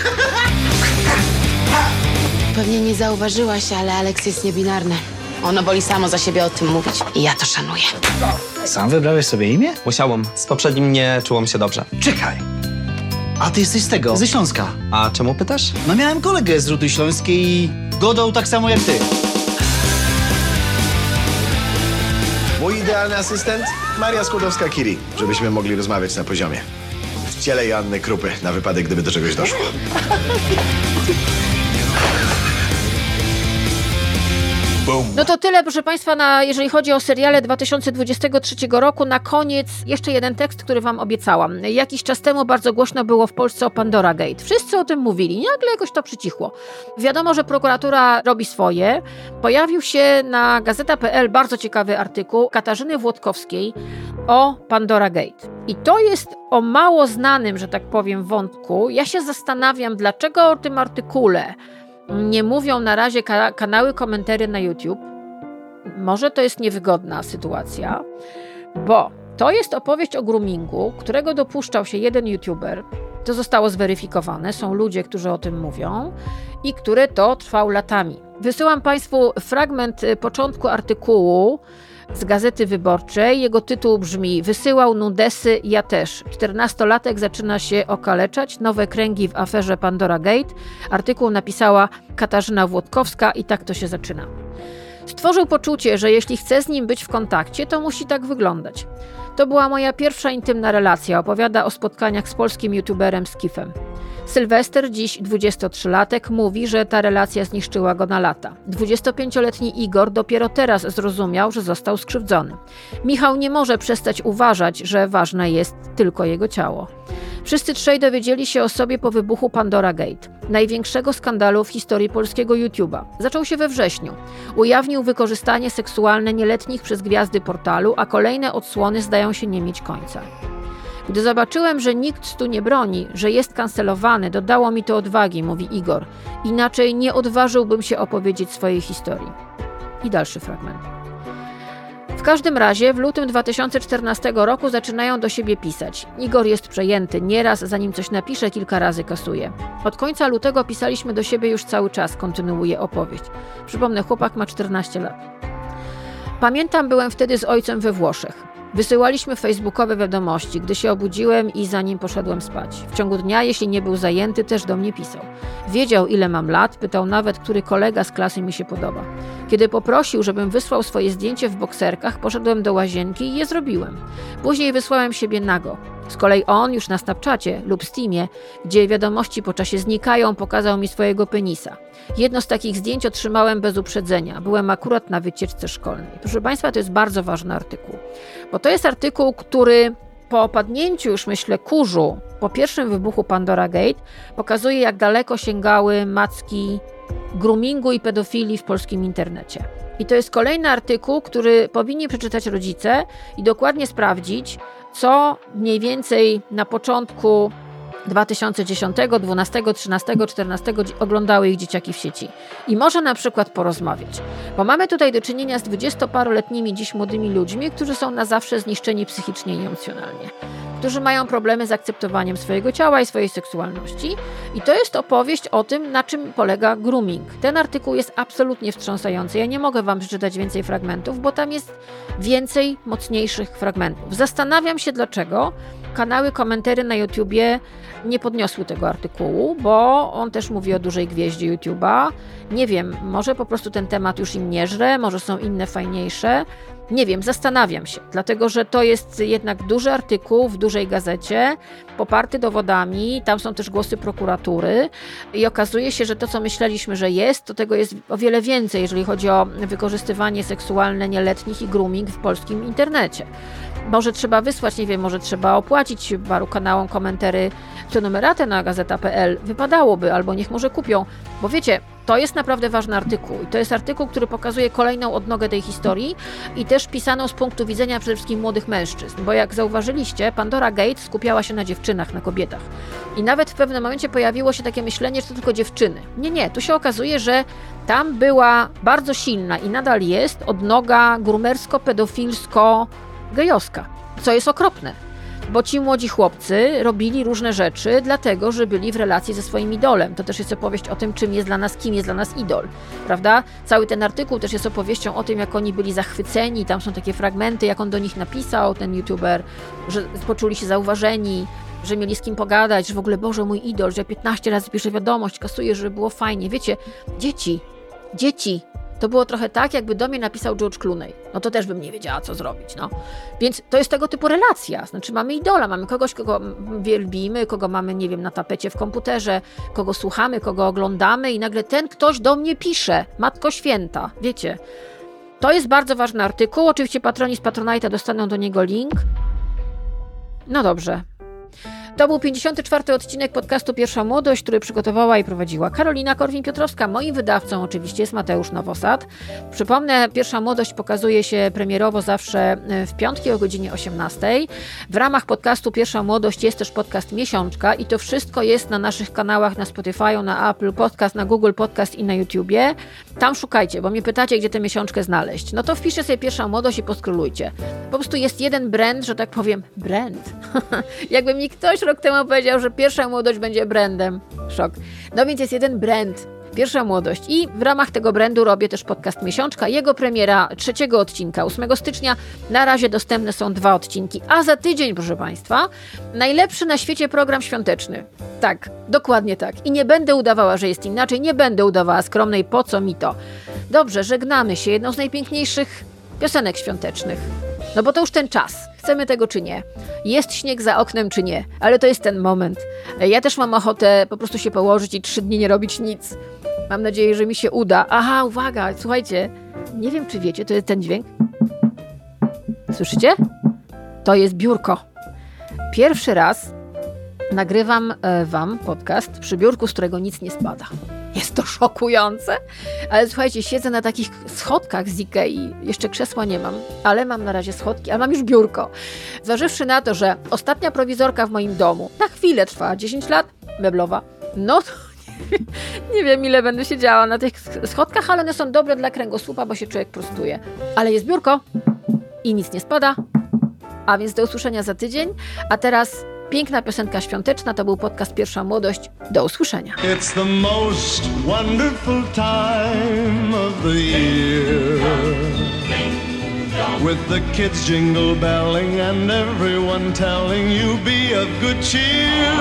Pewnie nie zauważyłaś, ale Alex jest niebinarny. Ono boli samo za siebie o tym mówić. I ja to szanuję. Sam wybrałeś sobie imię? Musiałem. Z poprzednim nie czułem się dobrze. Czekaj. A ty jesteś z tego, ze Śląska. A czemu pytasz? No miałem kolegę z Rudy Śląskiej i godał tak samo jak ty. Mój idealny asystent? Maria Skłodowska-Curie, żebyśmy mogli rozmawiać na poziomie. W ciele Joanny Krupy, na wypadek, gdyby do czegoś doszło. No to tyle, proszę Państwa, na, jeżeli chodzi o seriale 2023 roku. Na koniec jeszcze jeden tekst, który Wam obiecałam. Jakiś czas temu bardzo głośno było w Polsce o Pandora Gate. Wszyscy o tym mówili, nagle jakoś to przycichło. Wiadomo, że prokuratura robi swoje. Pojawił się na gazeta.pl bardzo ciekawy artykuł Katarzyny Włodkowskiej o Pandora Gate. I to jest o mało znanym, że tak powiem, wątku. Ja się zastanawiam, dlaczego o tym artykule nie mówią na razie ka kanały komentary na YouTube. Może to jest niewygodna sytuacja, bo to jest opowieść o groomingu, którego dopuszczał się jeden YouTuber. To zostało zweryfikowane, są ludzie, którzy o tym mówią i które to trwał latami. Wysyłam Państwu fragment y, początku artykułu z Gazety Wyborczej. Jego tytuł brzmi Wysyłał nudesy, ja też. 14-latek zaczyna się okaleczać, nowe kręgi w aferze Pandora Gate. Artykuł napisała Katarzyna Włodkowska i tak to się zaczyna. Stworzył poczucie, że jeśli chce z nim być w kontakcie, to musi tak wyglądać. To była moja pierwsza intymna relacja. Opowiada o spotkaniach z polskim youtuberem Skifem. Sylwester, dziś 23-latek, mówi, że ta relacja zniszczyła go na lata. 25-letni Igor dopiero teraz zrozumiał, że został skrzywdzony. Michał nie może przestać uważać, że ważne jest tylko jego ciało. Wszyscy trzej dowiedzieli się o sobie po wybuchu Pandora Gate, największego skandalu w historii polskiego YouTube'a. Zaczął się we wrześniu. Ujawnił wykorzystanie seksualne nieletnich przez gwiazdy portalu, a kolejne odsłony zdają się nie mieć końca. Gdy zobaczyłem, że nikt tu nie broni, że jest kancelowany, dodało mi to odwagi, mówi Igor. Inaczej nie odważyłbym się opowiedzieć swojej historii. I dalszy fragment. W każdym razie w lutym 2014 roku zaczynają do siebie pisać. Igor jest przejęty, nieraz zanim coś napisze, kilka razy kasuje. Od końca lutego pisaliśmy do siebie już cały czas, kontynuuje opowieść. Przypomnę, chłopak ma 14 lat. Pamiętam, byłem wtedy z ojcem we Włoszech. Wysyłaliśmy facebookowe wiadomości, gdy się obudziłem i zanim poszedłem spać. W ciągu dnia, jeśli nie był zajęty, też do mnie pisał. Wiedział, ile mam lat, pytał nawet, który kolega z klasy mi się podoba. Kiedy poprosił, żebym wysłał swoje zdjęcie w bokserkach, poszedłem do łazienki i je zrobiłem. Później wysłałem siebie nago. Z kolei on już na Snapchacie lub Steamie, gdzie wiadomości po czasie znikają, pokazał mi swojego penisa. Jedno z takich zdjęć otrzymałem bez uprzedzenia. Byłem akurat na wycieczce szkolnej. Proszę Państwa, to jest bardzo ważny artykuł, bo to jest artykuł, który po opadnięciu już myślę kurzu, po pierwszym wybuchu Pandora Gate, pokazuje jak daleko sięgały macki groomingu i pedofilii w polskim internecie. I to jest kolejny artykuł, który powinni przeczytać rodzice i dokładnie sprawdzić, co mniej więcej na początku 2010, 12, 13, 14 oglądały ich dzieciaki w sieci. I może na przykład porozmawiać. Bo mamy tutaj do czynienia z dwudziestoparoletnimi dziś młodymi ludźmi, którzy są na zawsze zniszczeni psychicznie i emocjonalnie. Którzy mają problemy z akceptowaniem swojego ciała i swojej seksualności. I to jest opowieść o tym, na czym polega grooming. Ten artykuł jest absolutnie wstrząsający. Ja nie mogę Wam przeczytać więcej fragmentów, bo tam jest więcej mocniejszych fragmentów. Zastanawiam się, dlaczego kanały komentary na YouTubie nie podniosły tego artykułu, bo on też mówi o dużej gwieździe YouTube'a. Nie wiem, może po prostu ten temat już im nie żre, może są inne fajniejsze. Nie wiem, zastanawiam się, dlatego że to jest jednak duży artykuł w dużej gazecie, poparty dowodami, tam są też głosy prokuratury i okazuje się, że to, co myśleliśmy, że jest, to tego jest o wiele więcej, jeżeli chodzi o wykorzystywanie seksualne nieletnich i grooming w polskim internecie. Może trzeba wysłać, nie wiem, może trzeba opłacić paru kanałom komentary prenumeratę na gazeta.pl. Wypadałoby, albo niech może kupią, bo wiecie, to jest naprawdę ważny artykuł i to jest artykuł, który pokazuje kolejną odnogę tej historii i też pisaną z punktu widzenia przede wszystkim młodych mężczyzn, bo jak zauważyliście, Pandora Gate skupiała się na dziewczynach, na kobietach. I nawet w pewnym momencie pojawiło się takie myślenie, że to tylko dziewczyny. Nie, nie, tu się okazuje, że tam była bardzo silna i nadal jest odnoga grumersko-pedofilsko gejowska, co jest okropne. Bo ci młodzi chłopcy robili różne rzeczy, dlatego że byli w relacji ze swoim idolem. To też jest opowieść o tym, czym jest dla nas, kim jest dla nas idol. Prawda? Cały ten artykuł też jest opowieścią o tym, jak oni byli zachwyceni. Tam są takie fragmenty, jak on do nich napisał, ten youtuber, że poczuli się zauważeni, że mieli z kim pogadać, że w ogóle, Boże, mój idol, że 15 razy pisze wiadomość, kasuje, żeby było fajnie. Wiecie, dzieci, dzieci, to było trochę tak, jakby do mnie napisał George Clooney. No to też bym nie wiedziała, co zrobić, no. Więc to jest tego typu relacja. Znaczy mamy idola, mamy kogoś, kogo wielbimy, kogo mamy, nie wiem, na tapecie w komputerze, kogo słuchamy, kogo oglądamy i nagle ten ktoś do mnie pisze. Matko Święta, wiecie. To jest bardzo ważny artykuł. Oczywiście patroni z Patronite'a dostaną do niego link. No dobrze, to był 54. odcinek podcastu Pierwsza Młodość, który przygotowała i prowadziła Karolina Korwin-Piotrowska. Moim wydawcą oczywiście jest Mateusz Nowosad. Przypomnę, Pierwsza Młodość pokazuje się premierowo zawsze e, w piątki o godzinie 18. W ramach podcastu Pierwsza Młodość jest też podcast Miesiączka i to wszystko jest na naszych kanałach na Spotify, na Apple Podcast, na Google Podcast i na YouTubie. Tam szukajcie, bo mnie pytacie, gdzie tę miesiączkę znaleźć. No to wpiszcie sobie Pierwsza Młodość i poskrolujcie. Po prostu jest jeden brand, że tak powiem, brand. Jakby mi ktoś rok temu powiedział, że pierwsza młodość będzie brandem. Szok. No więc jest jeden brand. Pierwsza młodość. I w ramach tego brandu robię też podcast Miesiączka. Jego premiera trzeciego odcinka, 8 stycznia. Na razie dostępne są dwa odcinki. A za tydzień, proszę Państwa, najlepszy na świecie program świąteczny. Tak, dokładnie tak. I nie będę udawała, że jest inaczej. Nie będę udawała skromnej, po co mi to. Dobrze, żegnamy się. Jedną z najpiękniejszych piosenek świątecznych. No bo to już ten czas. Chcemy tego czy nie. Jest śnieg za oknem czy nie, ale to jest ten moment. Ja też mam ochotę po prostu się położyć i trzy dni nie robić nic. Mam nadzieję, że mi się uda. Aha, uwaga, słuchajcie. Nie wiem, czy wiecie, to jest ten dźwięk. Słyszycie? To jest biurko. Pierwszy raz nagrywam e, Wam podcast przy biurku, z którego nic nie spada. Jest to szokujące, ale słuchajcie, siedzę na takich schodkach z Ikei, jeszcze krzesła nie mam, ale mam na razie schodki, ale mam już biurko. Zważywszy na to, że ostatnia prowizorka w moim domu na chwilę trwa 10 lat, meblowa, no to nie wiem, ile będę siedziała na tych schodkach, ale one są dobre dla kręgosłupa, bo się człowiek prostuje. Ale jest biurko i nic nie spada. A więc do usłyszenia za tydzień. A teraz Piękna piosenka świąteczna to był podcast Pierwsza Młodość. Do usłyszenia. It's the most wonderful time of the year. With the kids jingle belling and everyone telling you be of good cheer.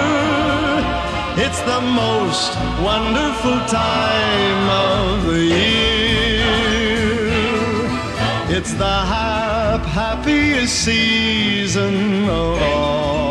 It's the most wonderful time of the year. It's the hap happiest season of all.